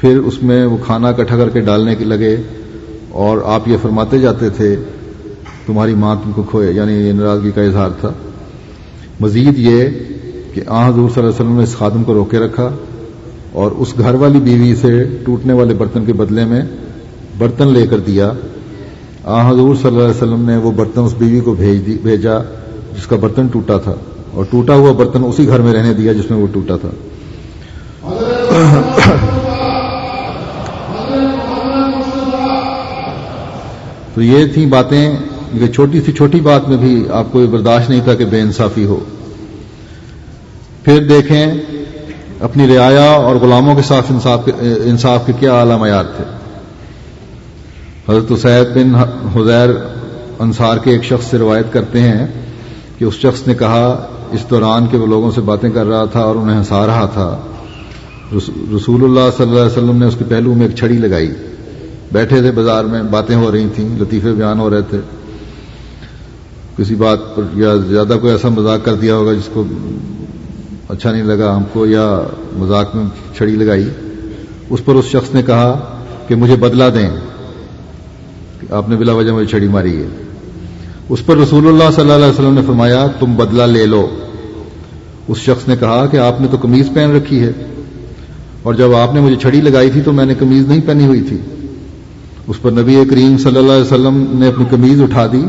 پھر اس میں وہ کھانا اکٹھا کر کے ڈالنے کے لگے۔ اور آپ یہ فرماتے جاتے تھے، تمہاری ماں تم کو کھوئے. یعنی یہ ناراضگی کا اظہار تھا۔ مزید یہ کہ آ حضور صلی اللہ علیہ وسلم نے اس خادم کو روکے رکھا اور اس گھر والی بیوی سے ٹوٹنے والے برتن کے بدلے میں برتن لے کر دیا۔ آ حضور صلی اللہ علیہ وسلم نے وہ برتن اس بیوی کو بھیج دی، بھیجا جس کا برتن ٹوٹا تھا اور ٹوٹا ہوا برتن اسی گھر میں رہنے دیا جس میں وہ ٹوٹا تھا۔ تو یہ تھیں باتیں کہ چھوٹی سی چھوٹی بات میں بھی آپ کو یہ برداشت نہیں تھا کہ بے انصافی ہو۔ پھر دیکھیں اپنی رعایا اور غلاموں کے ساتھ انصاف کے انصاف کے کیا اعلی معیار تھے۔ حضرت سید بن حزیر انصار کے ایک شخص سے روایت کرتے ہیں کہ اس شخص نے کہا، اس دوران کے وہ لوگوں سے باتیں کر رہا تھا اور انہیں ہنسا رہا تھا۔ رسول اللہ صلی اللہ علیہ وسلم نے اس کے پہلو میں ایک چھڑی لگائی۔ بیٹھے تھے بازار میں، باتیں ہو رہی تھیں، لطیفے بیان ہو رہے تھے۔ کسی بات پر یا زیادہ کوئی ایسا مذاق کر دیا ہوگا جس کو اچھا نہیں لگا ہم کو، یا مذاق میں چھڑی لگائی۔ اس پر اس شخص نے کہا کہ مجھے بدلا دیں۔ کہ آپ نے بلا وجہ مجھے چھڑی ماری ہے۔ اس پر رسول اللہ صلی اللہ علیہ وسلم نے فرمایا، تم بدلا لے لو۔ اس شخص نے کہا کہ آپ نے تو قمیض پہن رکھی ہے۔ اور جب آپ نے مجھے چھڑی لگائی تھی تو میں نے قمیض نہیں پہنی ہوئی تھی۔ اس پر نبی کریم صلی اللہ علیہ وسلم نے اپنی قمیض اٹھا دی،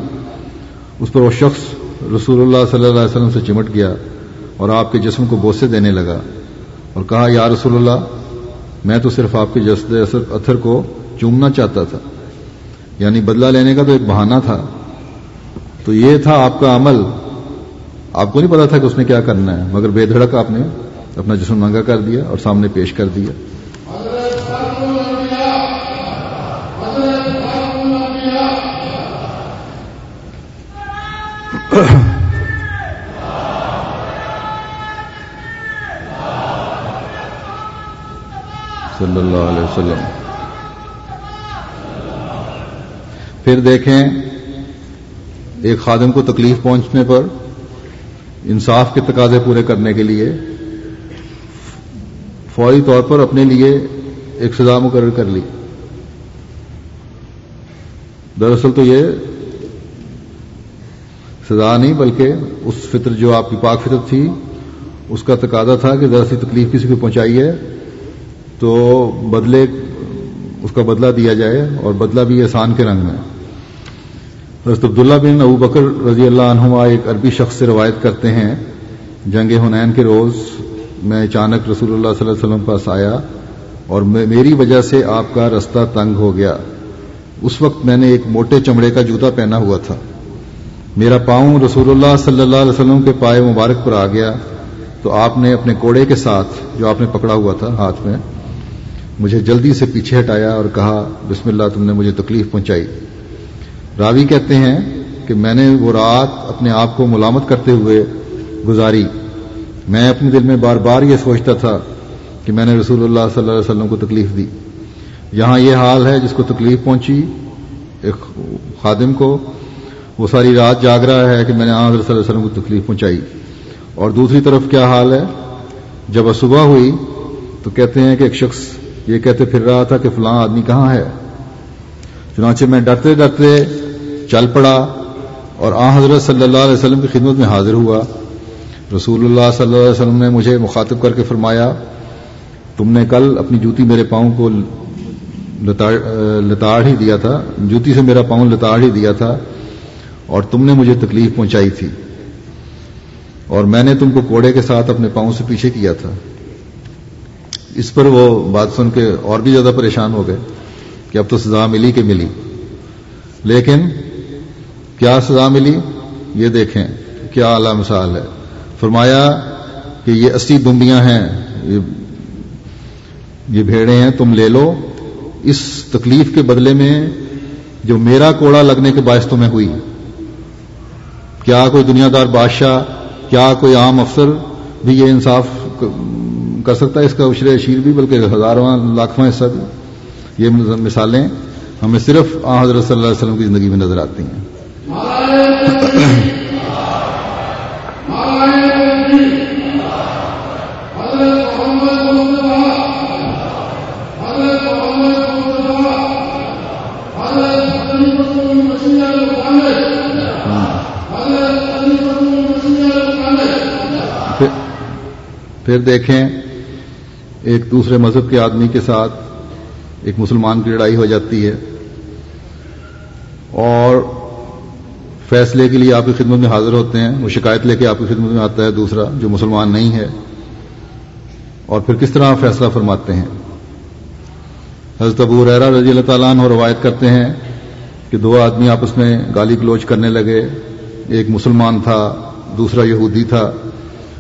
اس پر وہ شخص رسول اللہ صلی اللہ علیہ وسلم سے چمٹ گیا اور آپ کے جسم کو بوسے دینے لگا اور کہا، یا رسول اللہ، میں تو صرف آپ کے جسد اتھر کو چومنا چاہتا تھا یعنی بدلہ لینے کا تو ایک بہانہ تھا۔ تو یہ تھا آپ کا عمل۔ آپ کو نہیں پتا تھا کہ اس نے کیا کرنا ہے، مگر بے دھڑک آپ نے اپنا جسم ننگا کر دیا اور سامنے پیش کر دیا۔ صلی اللہ علیہ وسلم۔ پھر دیکھیں، ایک خادم کو تکلیف پہنچنے پر انصاف کے تقاضے پورے کرنے کے لیے فوری طور پر اپنے لیے ایک سزا مقرر کر لی۔ دراصل تو یہ سزا نہیں، بلکہ اس فطر جو آپ کی پاک فطر تھی، اس کا تقاضا تھا کہ ذرا سی تکلیف کسی کو پہنچائی ہے تو بدلے، اس کا بدلہ دیا جائے اور بدلہ بھی احسان کے رنگ میں۔ حضرت عبداللہ بن ابو بکر رضی اللہ عنہ ایک عربی شخص سے روایت کرتے ہیں، جنگ ہنین کے روز میں اچانک رسول اللہ صلی اللہ علیہ وسلم پاس آیا اور میری وجہ سے آپ کا رستہ تنگ ہو گیا۔ اس وقت میں نے ایک موٹے چمڑے کا جوتا پہنا ہوا تھا۔ میرا پاؤں رسول اللہ صلی اللہ علیہ وسلم کے پائے مبارک پر آ گیا تو آپ نے اپنے کوڑے کے ساتھ جو آپ نے پکڑا ہوا تھا ہاتھ میں، مجھے جلدی سے پیچھے ہٹایا اور کہا، بسم اللہ، تم نے مجھے تکلیف پہنچائی۔ راوی کہتے ہیں کہ میں نے وہ رات اپنے آپ کو ملامت کرتے ہوئے گزاری۔ میں اپنے دل میں بار بار یہ سوچتا تھا کہ میں نے رسول اللہ صلی اللہ علیہ وسلم کو تکلیف دی۔ یہاں یہ حال ہے جس کو تکلیف پہنچی ایک خادم کو وہ ساری رات جاگ رہا ہے کہ میں نے حضرت صلی اللہ علیہ وسلم کو تکلیف پہنچائی۔ اور دوسری طرف کیا حال ہے؟ جب صبح ہوئی تو کہتے ہیں کہ ایک شخص یہ کہتے پھر رہا تھا کہ فلاں آدمی کہاں ہے؟ چنانچہ میں ڈرتے ڈرتے چل پڑا اور آ حضرت صلی اللہ علیہ وسلم کی خدمت میں حاضر ہوا۔ رسول اللہ صلی اللہ علیہ وسلم نے مجھے مخاطب کر کے فرمایا، تم نے کل اپنی جوتی میرے پاؤں کو لتاڑ ہی دیا تھا۔ جوتی سے میرا پاؤں لتاڑ ہی دیا تھا۔ اور تم نے مجھے تکلیف پہنچائی تھی اور میں نے تم کو کوڑے کے ساتھ اپنے پاؤں سے پیچھے کیا تھا۔ اس پر وہ بات سن کے اور بھی زیادہ پریشان ہو گئے کہ اب تو سزا ملی کہ ملی۔ لیکن کیا سزا ملی؟ یہ دیکھیں کیا اعلی مثال ہے۔ فرمایا کہ یہ اسی دمبیاں ہیں، یہ بھیڑے ہیں، تم لے لو۔ اس تکلیف کے بدلے میں جو میرا کوڑا لگنے کے باعث تمہیں ہوئی۔ کیا کوئی دنیا دار بادشاہ، کیا کوئی عام افسر بھی یہ انصاف کر سکتا ہے؟ اس کا اشر اشیر بھی، بلکہ ہزارواں لاکھواں حصہ بھی۔ یہ مثالیں ہمیں صرف آ حضرت صلی اللہ علیہ وسلم کی زندگی میں نظر آتی ہیں۔ پھر دیکھیں، ایک دوسرے مذہب کے آدمی کے ساتھ ایک مسلمان کی لڑائی ہو جاتی ہے۔ اور فیصلے کے لیے آپ کی خدمت میں حاضر ہوتے ہیں، وہ شکایت لے کے آپ کی خدمت میں آتا ہے دوسرا جو مسلمان نہیں ہے۔ اور پھر کس طرح فیصلہ فرماتے ہیں؟ حضرت ابو ریرا رضی اللہ تعالیٰ عنہ روایت کرتے ہیں کہ دو آدمی آپس میں گالی گلوچ کرنے لگے۔ ایک مسلمان تھا، دوسرا یہودی تھا۔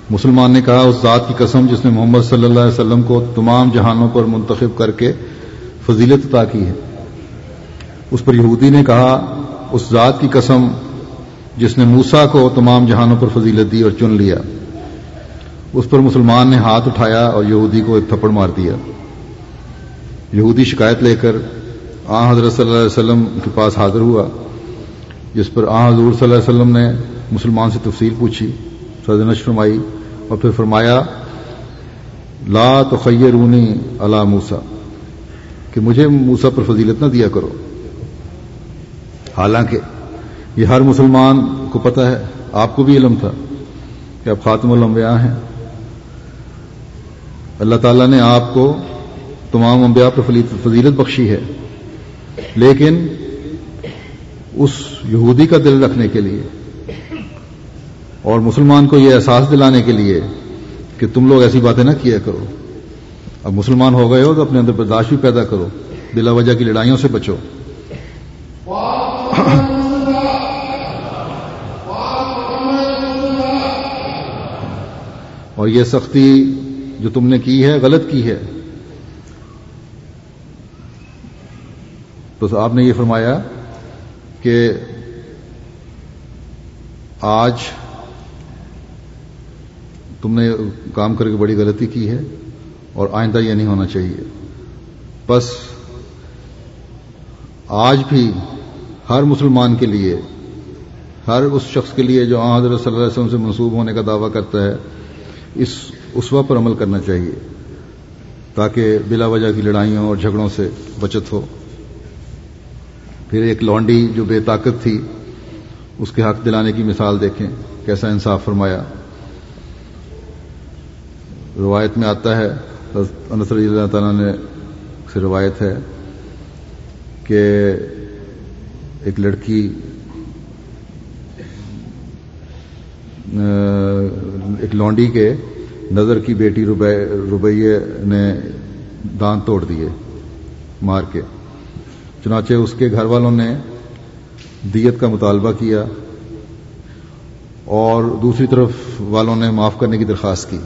مسلمان نے کہا، اس ذات کی قسم جس نے محمد صلی اللہ علیہ وسلم کو تمام جہانوں پر منتخب کر کے فضیلت عطا کی ہے۔ اس پر یہودی نے کہا، اس ذات کی قسم جس نے موسا کو تمام جہانوں پر فضیلت دی اور چن لیا۔ اس پر مسلمان نے ہاتھ اٹھایا اور یہودی کو ایک تھپڑ مار دیا۔ یہودی شکایت لے کر آ حضرت صلی اللہ علیہ وسلم کے پاس حاضر ہوا، جس پر آ حضور صلی اللہ علیہ وسلم نے مسلمان سے تفصیل پوچھی۔ سرزنش فرمائی اور پھر فرمایا، لا تو خیرونی اللہ موسا کہ مجھے موسا پر فضیلت نہ دیا کرو۔ حالانکہ یہ ہر مسلمان کو پتہ ہے، آپ کو بھی علم تھا کہ آپ خاتم الانبیاء ہیں۔ اللہ تعالیٰ نے آپ کو تمام انبیاء پر فضیلت بخشی ہے۔ لیکن اس یہودی کا دل رکھنے کے لیے اور مسلمان کو یہ احساس دلانے کے لیے کہ تم لوگ ایسی باتیں نہ کیا کرو۔ اب مسلمان ہو گئے ہو تو اپنے اندر برداشت بھی پیدا کرو۔ بلا وجہ کی لڑائیوں سے بچو۔ اور یہ سختی جو تم نے کی ہے، غلط کی ہے۔ تو آپ نے یہ فرمایا کہ آج تم نے کام کر کے بڑی غلطی کی ہے اور آئندہ یہ نہیں ہونا چاہیے۔ بس آج بھی ہر مسلمان کے لیے، ہر اس شخص کے لیے جو حضرت صلی اللہ علیہ وسلم سے منسوب ہونے کا دعویٰ کرتا ہے، اس اسوا پر عمل کرنا چاہیے تاکہ بلا وجہ کی لڑائیوں اور جھگڑوں سے بچت ہو۔ پھر ایک لانڈی جو بے طاقت تھی، اس کے حق دلانے کی مثال دیکھیں، کیسا انصاف فرمایا۔ روایت میں آتا ہے انس رضی اللہ تعالیٰ نے سے روایت ہے کہ ایک لڑکی ایک لونڈی کے نظر کی بیٹی ربیے نے دانت توڑ دیے، مار کے۔ چنانچہ اس کے گھر والوں نے دیت کا مطالبہ کیا اور دوسری طرف والوں نے معاف کرنے کی درخواست کی۔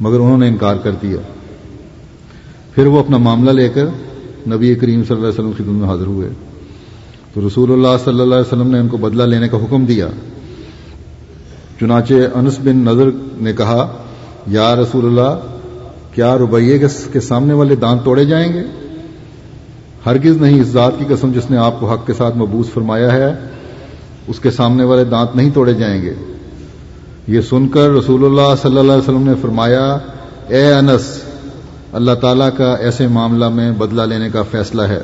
مگر انہوں نے انکار کر دیا۔ پھر وہ اپنا معاملہ لے کر نبی کریم صلی اللہ علیہ وسلم خدمت میں حاضر ہوئے۔ تو رسول اللہ صلی اللہ علیہ وسلم نے ان کو بدلہ لینے کا حکم دیا۔ چنانچہ انس بن نظر نے کہا، یا رسول اللہ، کیا ربیے کے سامنے والے دانت توڑے جائیں گے؟ ہرگز نہیں، اس ذات کی قسم جس نے آپ کو حق کے ساتھ مبوس فرمایا ہے، اس کے سامنے والے دانت نہیں توڑے جائیں گے۔ یہ سن کر رسول اللہ صلی اللہ علیہ وسلم نے فرمایا، اے انس، اللہ تعالیٰ کا ایسے معاملہ میں بدلہ لینے کا فیصلہ ہے۔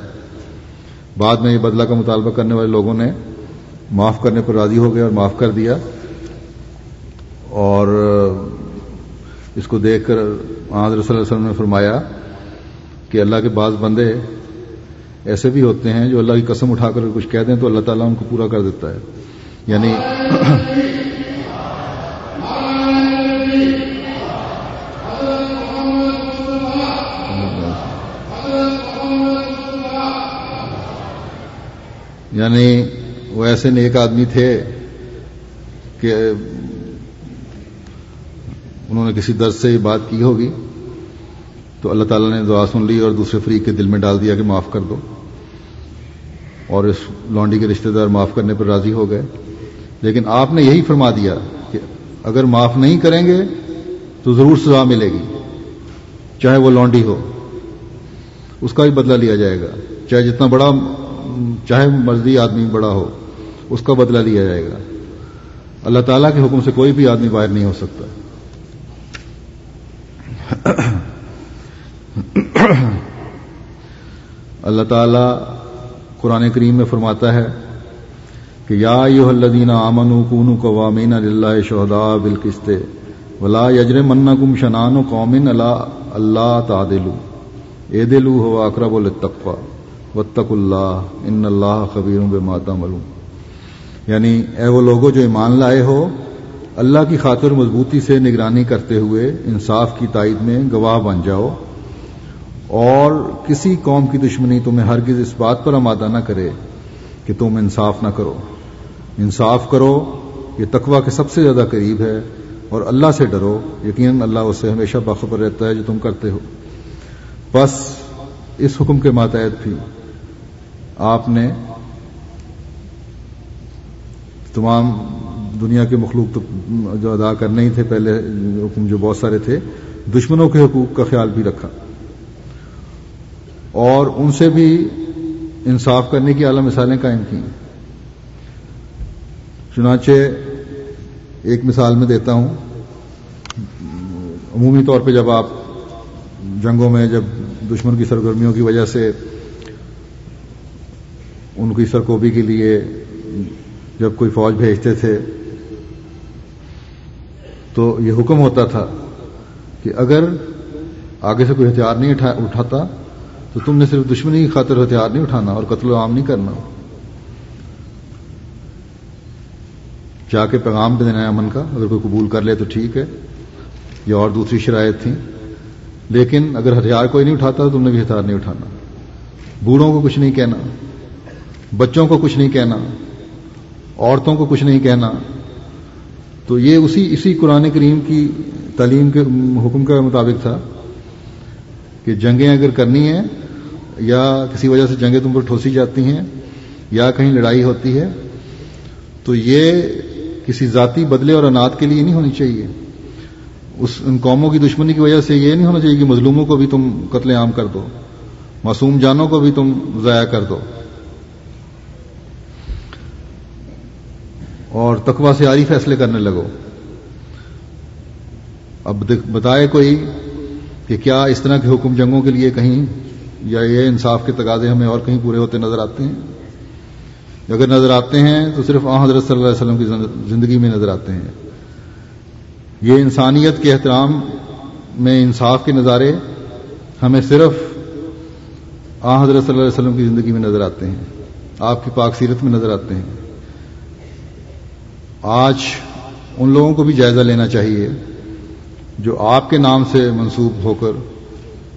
بعد میں یہ بدلہ کا مطالبہ کرنے والے لوگوں نے معاف کرنے پر راضی ہو گئے اور معاف کر دیا۔ اور اس کو دیکھ کر حضرت صلی اللہ علیہ وسلم نے فرمایا کہ اللہ کے بعض بندے ایسے بھی ہوتے ہیں جو اللہ کی قسم اٹھا کر کچھ کہہ دیں تو اللہ تعالیٰ ان کو پورا کر دیتا ہے۔ یعنی یعنی وہ ایسے نیک آدمی تھے کہ انہوں نے کسی درد سے یہ بات کی ہوگی۔ تو اللہ تعالیٰ نے دعا سن لی اور دوسرے فریق کے دل میں ڈال دیا کہ معاف کر دو۔ اور اس لانڈی کے رشتہ دار معاف کرنے پر راضی ہو گئے۔ لیکن آپ نے یہی فرما دیا کہ اگر معاف نہیں کریں گے تو ضرور سزا ملے گی، چاہے وہ لانڈی ہو۔ اس کا بھی بدلہ لیا جائے گا۔ چاہے جتنا بڑا چاہے مرضی آدمی بڑا ہو، اس کا بدلہ لیا جائے گا۔ اللہ تعالیٰ کے حکم سے کوئی بھی آدمی باہر نہیں ہو سکتا۔ اللہ تعالی قرآن کریم میں فرماتا ہے کہ یا یو الدین آمن کون قوامین اللہ شہدا بالکست ولا یجر من کم شنان و قومن اللہ اللہ تعدلو اے دلو، ہو اقرب التقوا وطق اللہ، ان اللہ خبیر بے ماتا ملوم یعنی اے وہ لوگوں جو ایمان لائے ہو، اللہ کی خاطر مضبوطی سے نگرانی کرتے ہوئے، انصاف کی تائید میں گواہ بن جاؤ۔ اور کسی قوم کی دشمنی تمہیں ہرگز اس بات پر آمادہ نہ کرے کہ تم انصاف نہ کرو۔ انصاف کرو، یہ تقوا کے سب سے زیادہ قریب ہے۔ اور اللہ سے ڈرو، یقیناً اللہ اس سے ہمیشہ باخبر رہتا ہے جو تم کرتے ہو۔ بس اس حکم کے ماتحت بھی۔ آپ نے تمام دنیا کے مخلوق تو جو ادا کرنے ہی تھے، پہلے حکم جو بہت سارے تھے، دشمنوں کے حقوق کا خیال بھی رکھا۔ اور ان سے بھی انصاف کرنے کی اعلی مثالیں قائم کی چنانچہ ایک مثال میں دیتا ہوں۔ عمومی طور پہ جب آپ جنگوں میں، جب دشمن کی سرگرمیوں کی وجہ سے ان کی سرکوبی کے لیے جب کوئی فوج بھیجتے تھے، تو یہ حکم ہوتا تھا کہ اگر آگے سے کوئی ہتھیار نہیں اٹھاتا، تو تم نے صرف دشمنی کی خاطر ہتھیار نہیں اٹھانا اور قتل و عام نہیں کرنا۔ جا کے پیغام دینا ہے امن کا، اگر کوئی قبول کر لے تو ٹھیک ہے یا اور دوسری شرائط تھیں۔ لیکن اگر ہتھیار کوئی نہیں اٹھاتا تو تم نے بھی ہتھیار نہیں اٹھانا۔ بوڑھوں کو کچھ نہیں کہنا۔ بچوں کو کچھ نہیں کہنا، عورتوں کو کچھ نہیں کہنا۔ تو یہ اسی اسی قرآن کریم کی تعلیم کے حکم کے مطابق تھا کہ جنگیں اگر کرنی ہیں یا کسی وجہ سے جنگیں تم پر ٹھوسی جاتی ہیں یا کہیں لڑائی ہوتی ہے، تو یہ کسی ذاتی بدلے اور انات کے لیے نہیں ہونی چاہیے۔ اس ان قوموں کی دشمنی کی وجہ سے یہ نہیں ہونا چاہیے کہ مظلوموں کو بھی تم قتل عام کر دو، معصوم جانوں کو بھی تم ضائع کر دو۔ اور تقوا سے آری فیصلے کرنے لگو۔ اب بتائے کوئی کہ کیا اس طرح کے حکم جنگوں کے لیے کہیں یا یہ انصاف کے تقاضے ہمیں اور کہیں پورے ہوتے نظر آتے ہیں؟ اگر نظر آتے ہیں تو صرف آ حضرت صلی اللہ علیہ وسلم کی زندگی میں نظر آتے ہیں۔ یہ انسانیت کے احترام میں انصاف کے نظارے ہمیں صرف آ حضرت صلی اللہ علیہ وسلم کی زندگی میں نظر آتے ہیں۔ آپ کی پاک سیرت میں نظر آتے ہیں۔ آج ان لوگوں کو بھی جائزہ لینا چاہیے جو آپ کے نام سے منسوب ہو کر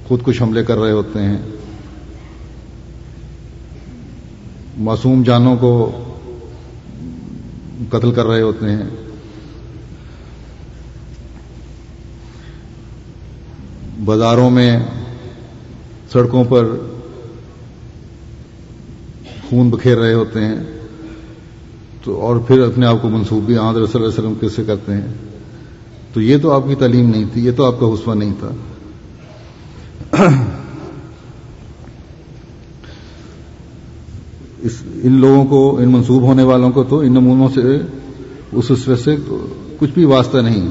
خود کچھ حملے کر رہے ہوتے ہیں۔ معصوم جانوں کو قتل کر رہے ہوتے ہیں۔ بازاروں میں سڑکوں پر خون بکھیر رہے ہوتے ہیں۔ تو اور پھر اپنے آپ کو منسوخ بھی آدر صلی اللہ علیہ وسلم کیسے کرتے ہیں؟ تو یہ تو آپ کی تعلیم نہیں تھی، یہ تو آپ کا حسبہ نہیں تھا۔ اس، ان لوگوں کو، ان منسوب ہونے والوں کو تو ان نمونوں سے اس حصے سے کچھ بھی واسطہ نہیں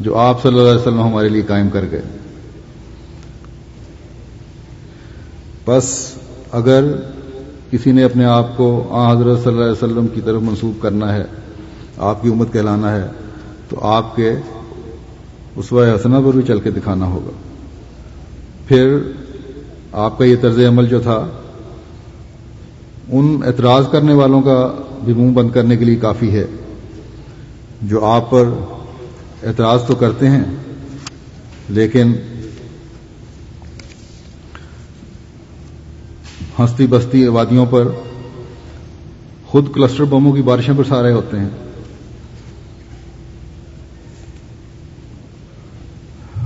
جو آپ صلی اللہ علیہ وسلم ہمارے لیے قائم کر گئے۔ بس اگر کسی نے اپنے آپ کو آ حضرت صلی اللہ علیہ وسلم کی طرف منسوخ کرنا ہے، آپ کی امت کہلانا ہے، تو آپ کے اس حسنہ پر بھی چل کے دکھانا ہوگا۔ پھر آپ کا یہ طرز عمل جو تھا، ان اعتراض کرنے والوں کا بھی منہ بند کرنے کے لیے کافی ہے۔ جو آپ پر اعتراض تو کرتے ہیں، لیکن ہستی بستی وادیوں پر خود کلسٹر بموں کی بارشیں برسا رہے ہوتے ہیں۔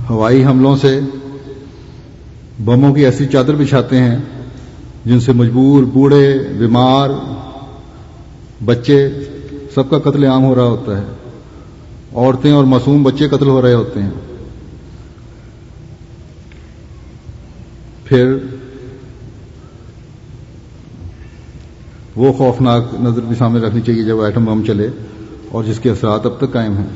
ہوائی حملوں سے بموں کی ایسی چادر بچھاتے ہیں جن سے مجبور بوڑھے، بیمار، بچے سب کا قتل عام ہو رہا ہوتا ہے۔ عورتیں اور معصوم بچے قتل ہو رہے ہوتے ہیں۔ پھر وہ خوفناک نظر بھی سامنے رکھنی چاہیے جب ایٹم بم چلے اور جس کے اثرات اب تک قائم ہیں۔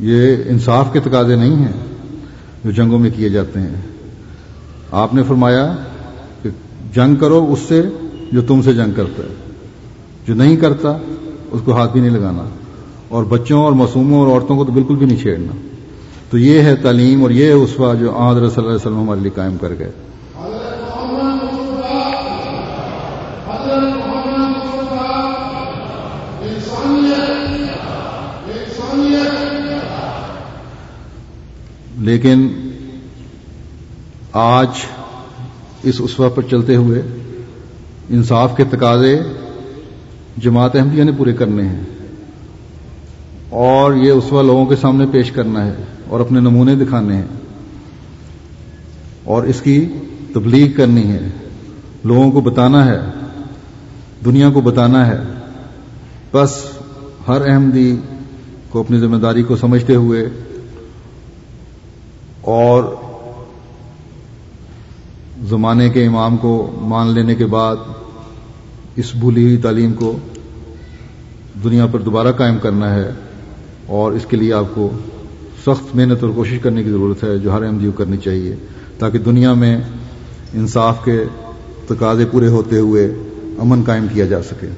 یہ انصاف کے تقاضے نہیں ہیں جو جنگوں میں کیے جاتے ہیں۔ آپ نے فرمایا کہ جنگ کرو اس سے جو تم سے جنگ کرتا ہے۔ جو نہیں کرتا اس کو ہاتھ بھی نہیں لگانا۔ اور بچوں اور معصوموں اور عورتوں کو تو بالکل بھی نہیں چھیڑنا۔ تو یہ ہے تعلیم اور یہ ہے اسوا جو آدر صلی اللہ علیہ وسلم ہمارے لیے قائم کر گئے۔ لیکن آج اس اسوا پر چلتے ہوئے انصاف کے تقاضے جماعت احمدیہ نے پورے کرنے ہیں اور یہ اسوا لوگوں کے سامنے پیش کرنا ہے اور اپنے نمونے دکھانے ہیں اور اس کی تبلیغ کرنی ہے لوگوں کو بتانا ہے دنیا کو بتانا ہے بس ہر احمدی کو اپنی ذمہ داری کو سمجھتے ہوئے اور زمانے کے امام کو مان لینے کے بعد اس بھولی ہوئی تعلیم کو دنیا پر دوبارہ قائم کرنا ہے اور اس کے لیے آپ کو سخت محنت اور کوشش کرنے کی ضرورت ہے جو ہر ایم جی کرنی چاہیے تاکہ دنیا میں انصاف کے تقاضے پورے ہوتے ہوئے امن قائم کیا جا سکے۔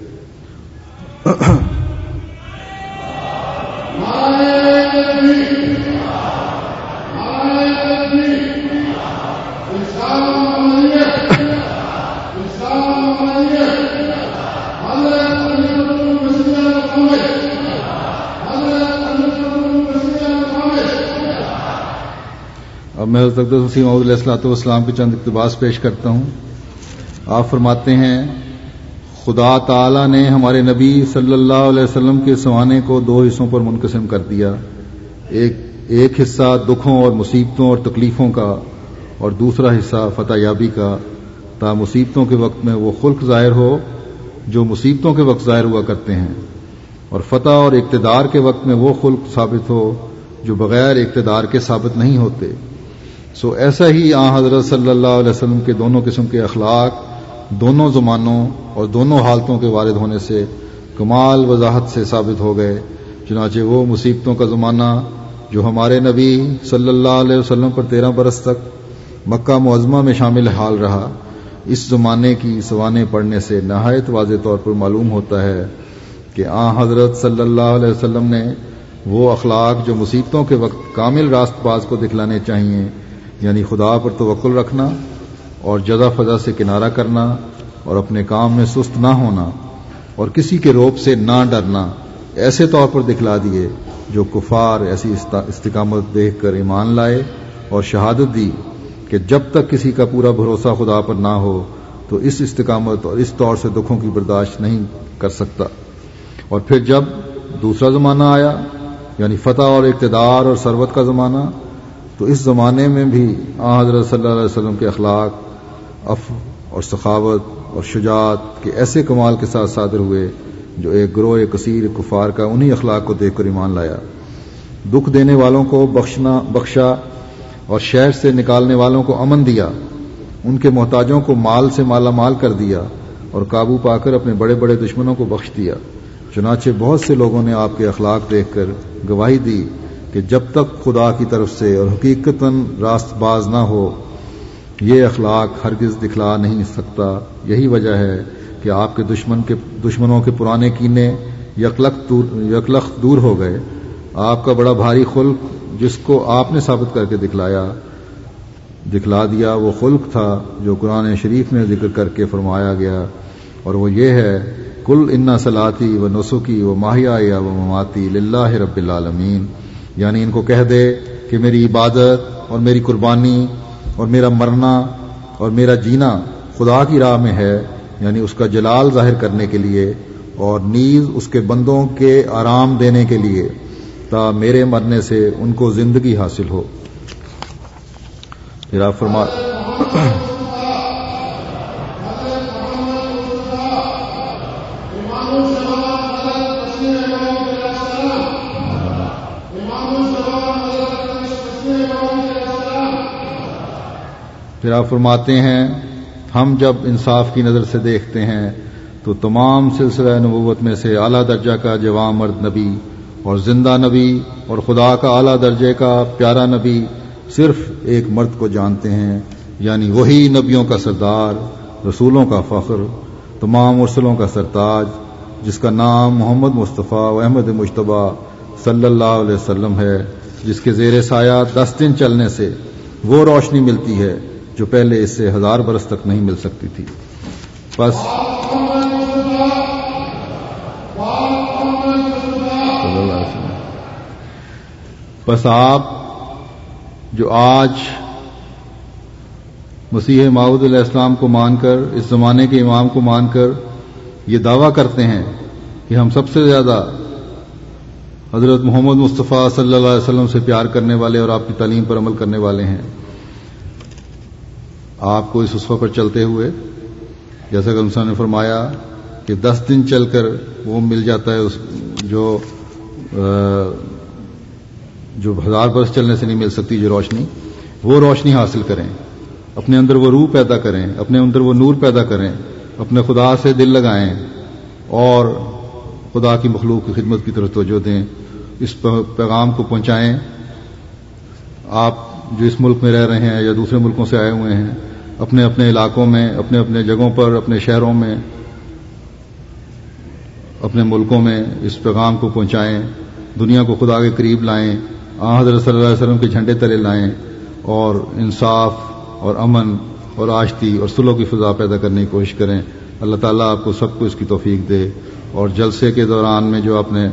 حضرت وسیم علیہ السلاۃ والسلام کے چند اقتباس پیش کرتا ہوں۔ آپ فرماتے ہیں، خدا تعالی نے ہمارے نبی صلی اللہ علیہ وسلم کے سوانے کو دو حصوں پر منقسم کر دیا۔ ایک ایک حصہ دکھوں اور مصیبتوں اور تکلیفوں کا اور دوسرا حصہ فتح یابی کا، تا مصیبتوں کے وقت میں وہ خلق ظاہر ہو جو مصیبتوں کے وقت ظاہر ہوا کرتے ہیں۔ اور فتح اور اقتدار کے وقت میں وہ خلق ثابت ہو جو بغیر اقتدار کے ثابت نہیں ہوتے۔ سو ایسا ہی آ حضرت صلی اللہ علیہ وسلم کے دونوں قسم کے اخلاق، دونوں زمانوں اور دونوں حالتوں کے وارد ہونے سے کمال وضاحت سے ثابت ہو گئے۔ چنانچہ وہ مصیبتوں کا زمانہ جو ہمارے نبی صلی اللہ علیہ وسلم پر تیرہ برس تک مکہ معظمہ میں شامل حال رہا، اس زمانے کی سوانے پڑھنے سے نہایت واضح طور پر معلوم ہوتا ہے کہ آ حضرت صلی اللہ علیہ وسلم نے وہ اخلاق جو مصیبتوں کے وقت کامل راست باز کو دکھلانے چاہیے یعنی خدا پر توقل رکھنا اور جزا فضا سے کنارہ کرنا اور اپنے کام میں سست نہ ہونا اور کسی کے روپ سے نہ ڈرنا، ایسے طور پر دکھلا دیے جو کفار ایسی استقامت دیکھ کر ایمان لائے اور شہادت دی کہ جب تک کسی کا پورا بھروسہ خدا پر نہ ہو تو اس استقامت اور اس طور سے دکھوں کی برداشت نہیں کر سکتا۔ اور پھر جب دوسرا زمانہ آیا یعنی فتح اور اقتدار اور ثروت کا زمانہ تو اس زمانے میں بھی آ حضرت صلی اللہ علیہ وسلم کے اخلاق اف اور سخاوت اور شجاعت کے ایسے کمال کے ساتھ صادر ہوئے جو ایک گروہ کثیر کفار کا انہی اخلاق کو دیکھ کر ایمان لایا۔ دکھ دینے والوں کو بخشنا، بخشا اور شہر سے نکالنے والوں کو امن دیا۔ ان کے محتاجوں کو مال سے مالا مال کر دیا اور قابو پا کر اپنے بڑے بڑے دشمنوں کو بخش دیا۔ چنانچہ بہت سے لوگوں نے آپ کے اخلاق دیکھ کر گواہی دی کہ جب تک خدا کی طرف سے اور حقیقت راست باز نہ ہو، یہ اخلاق ہرگز دکھلا نہیں سکتا۔ یہی وجہ ہے کہ آپ کے دشمن کے دشمنوں کے پرانے کینے یکلخ دور ہو گئے۔ آپ کا بڑا بھاری خلق جس کو آپ نے ثابت کر کے دکھلایا، دکھلا دیا وہ خلق تھا جو قرآن شریف میں ذکر کر کے فرمایا گیا۔ اور وہ یہ ہے کل انا سلاتی و نسخی و ماہیا یا و مماتی لاہ رب العالمین۔ یعنی ان کو کہہ دے کہ میری عبادت اور میری قربانی اور میرا مرنا اور میرا جینا خدا کی راہ میں ہے یعنی اس کا جلال ظاہر کرنے کے لیے اور نیز اس کے بندوں کے آرام دینے کے لیے، تا میرے مرنے سے ان کو زندگی حاصل ہو۔ پھر آپ فرما پھر آپ فرماتے ہیں، ہم جب انصاف کی نظر سے دیکھتے ہیں، تو تمام سلسلہ نبوت میں سے اعلیٰ درجہ کا جوام مرد نبی اور زندہ نبی اور خدا کا اعلیٰ درجے کا پیارا نبی صرف ایک مرد کو جانتے ہیں یعنی وہی نبیوں کا سردار، رسولوں کا فخر، تمام رسولوں کا سرتاج، جس کا نام محمد مصطفیٰ و احمد مشتبہ صلی اللہ علیہ وسلم ہے، جس کے زیر سایہ دس دن چلنے سے وہ روشنی ملتی ہے۔ جو پہلے اس سے ہزار برس تک نہیں مل سکتی تھی۔ بس۔ بس آپ جو آج مسیح معود علیہ السلام کو مان کر، اس زمانے کے امام کو مان کر یہ دعویٰ کرتے ہیں کہ ہم سب سے زیادہ حضرت محمد مصطفیٰ صلی اللہ علیہ وسلم سے پیار کرنے والے اور آپ کی تعلیم پر عمل کرنے والے ہیں۔ آپ کو اس اسفہ پر چلتے ہوئے جیسا کہ انسان نے فرمایا کہ دس دن چل کر وہ مل جاتا ہے اس جو جو ہزار برس چلنے سے نہیں مل سکتی، جو روشنی، وہ روشنی حاصل کریں، اپنے اندر وہ روح پیدا کریں، اپنے اندر وہ نور پیدا کریں، اپنے خدا سے دل لگائیں اور خدا کی مخلوق کی خدمت کی طرف توجہ دیں، اس پیغام کو پہنچائیں۔ آپ جو اس ملک میں رہ رہے ہیں یا دوسرے ملکوں سے آئے ہوئے ہیں اپنے اپنے علاقوں میں، اپنے اپنے جگہوں پر، اپنے شہروں میں، اپنے ملکوں میں اس پیغام کو پہنچائیں، دنیا کو خدا کے قریب لائیں آ حضرت صلی اللہ علیہ وسلم کے جھنڈے تلے لائیں اور انصاف اور امن اور آشتی اور سلو کی فضا پیدا کرنے کی کوشش کریں۔ اللہ تعالیٰ آپ کو سب کو اس کی توفیق دے۔ اور جلسے کے دوران میں جو آپ نے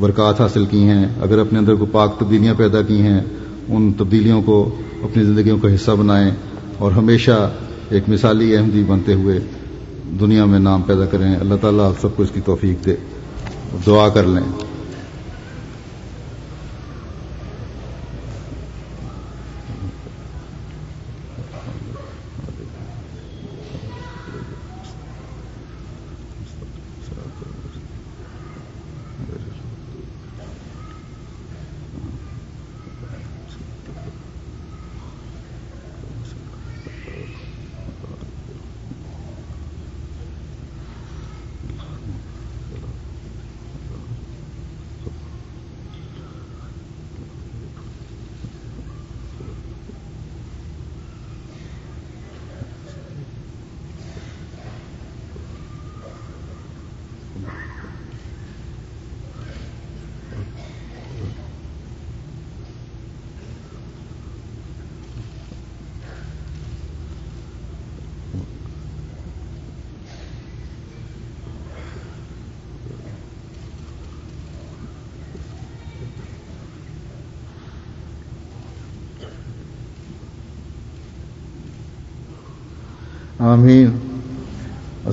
برکات حاصل کی ہیں، اگر اپنے اندر کو پاک تبدیلیاں پیدا کی ہیں، ان تبدیلیوں کو، اپنی زندگیوں کا حصہ بنائیں۔ اور ہمیشہ ایک مثالی احمدی بنتے ہوئے دنیا میں نام پیدا کریں۔ اللہ تعالیٰ آپ سب کو اس کی توفیق دے۔ دعا کر لیں۔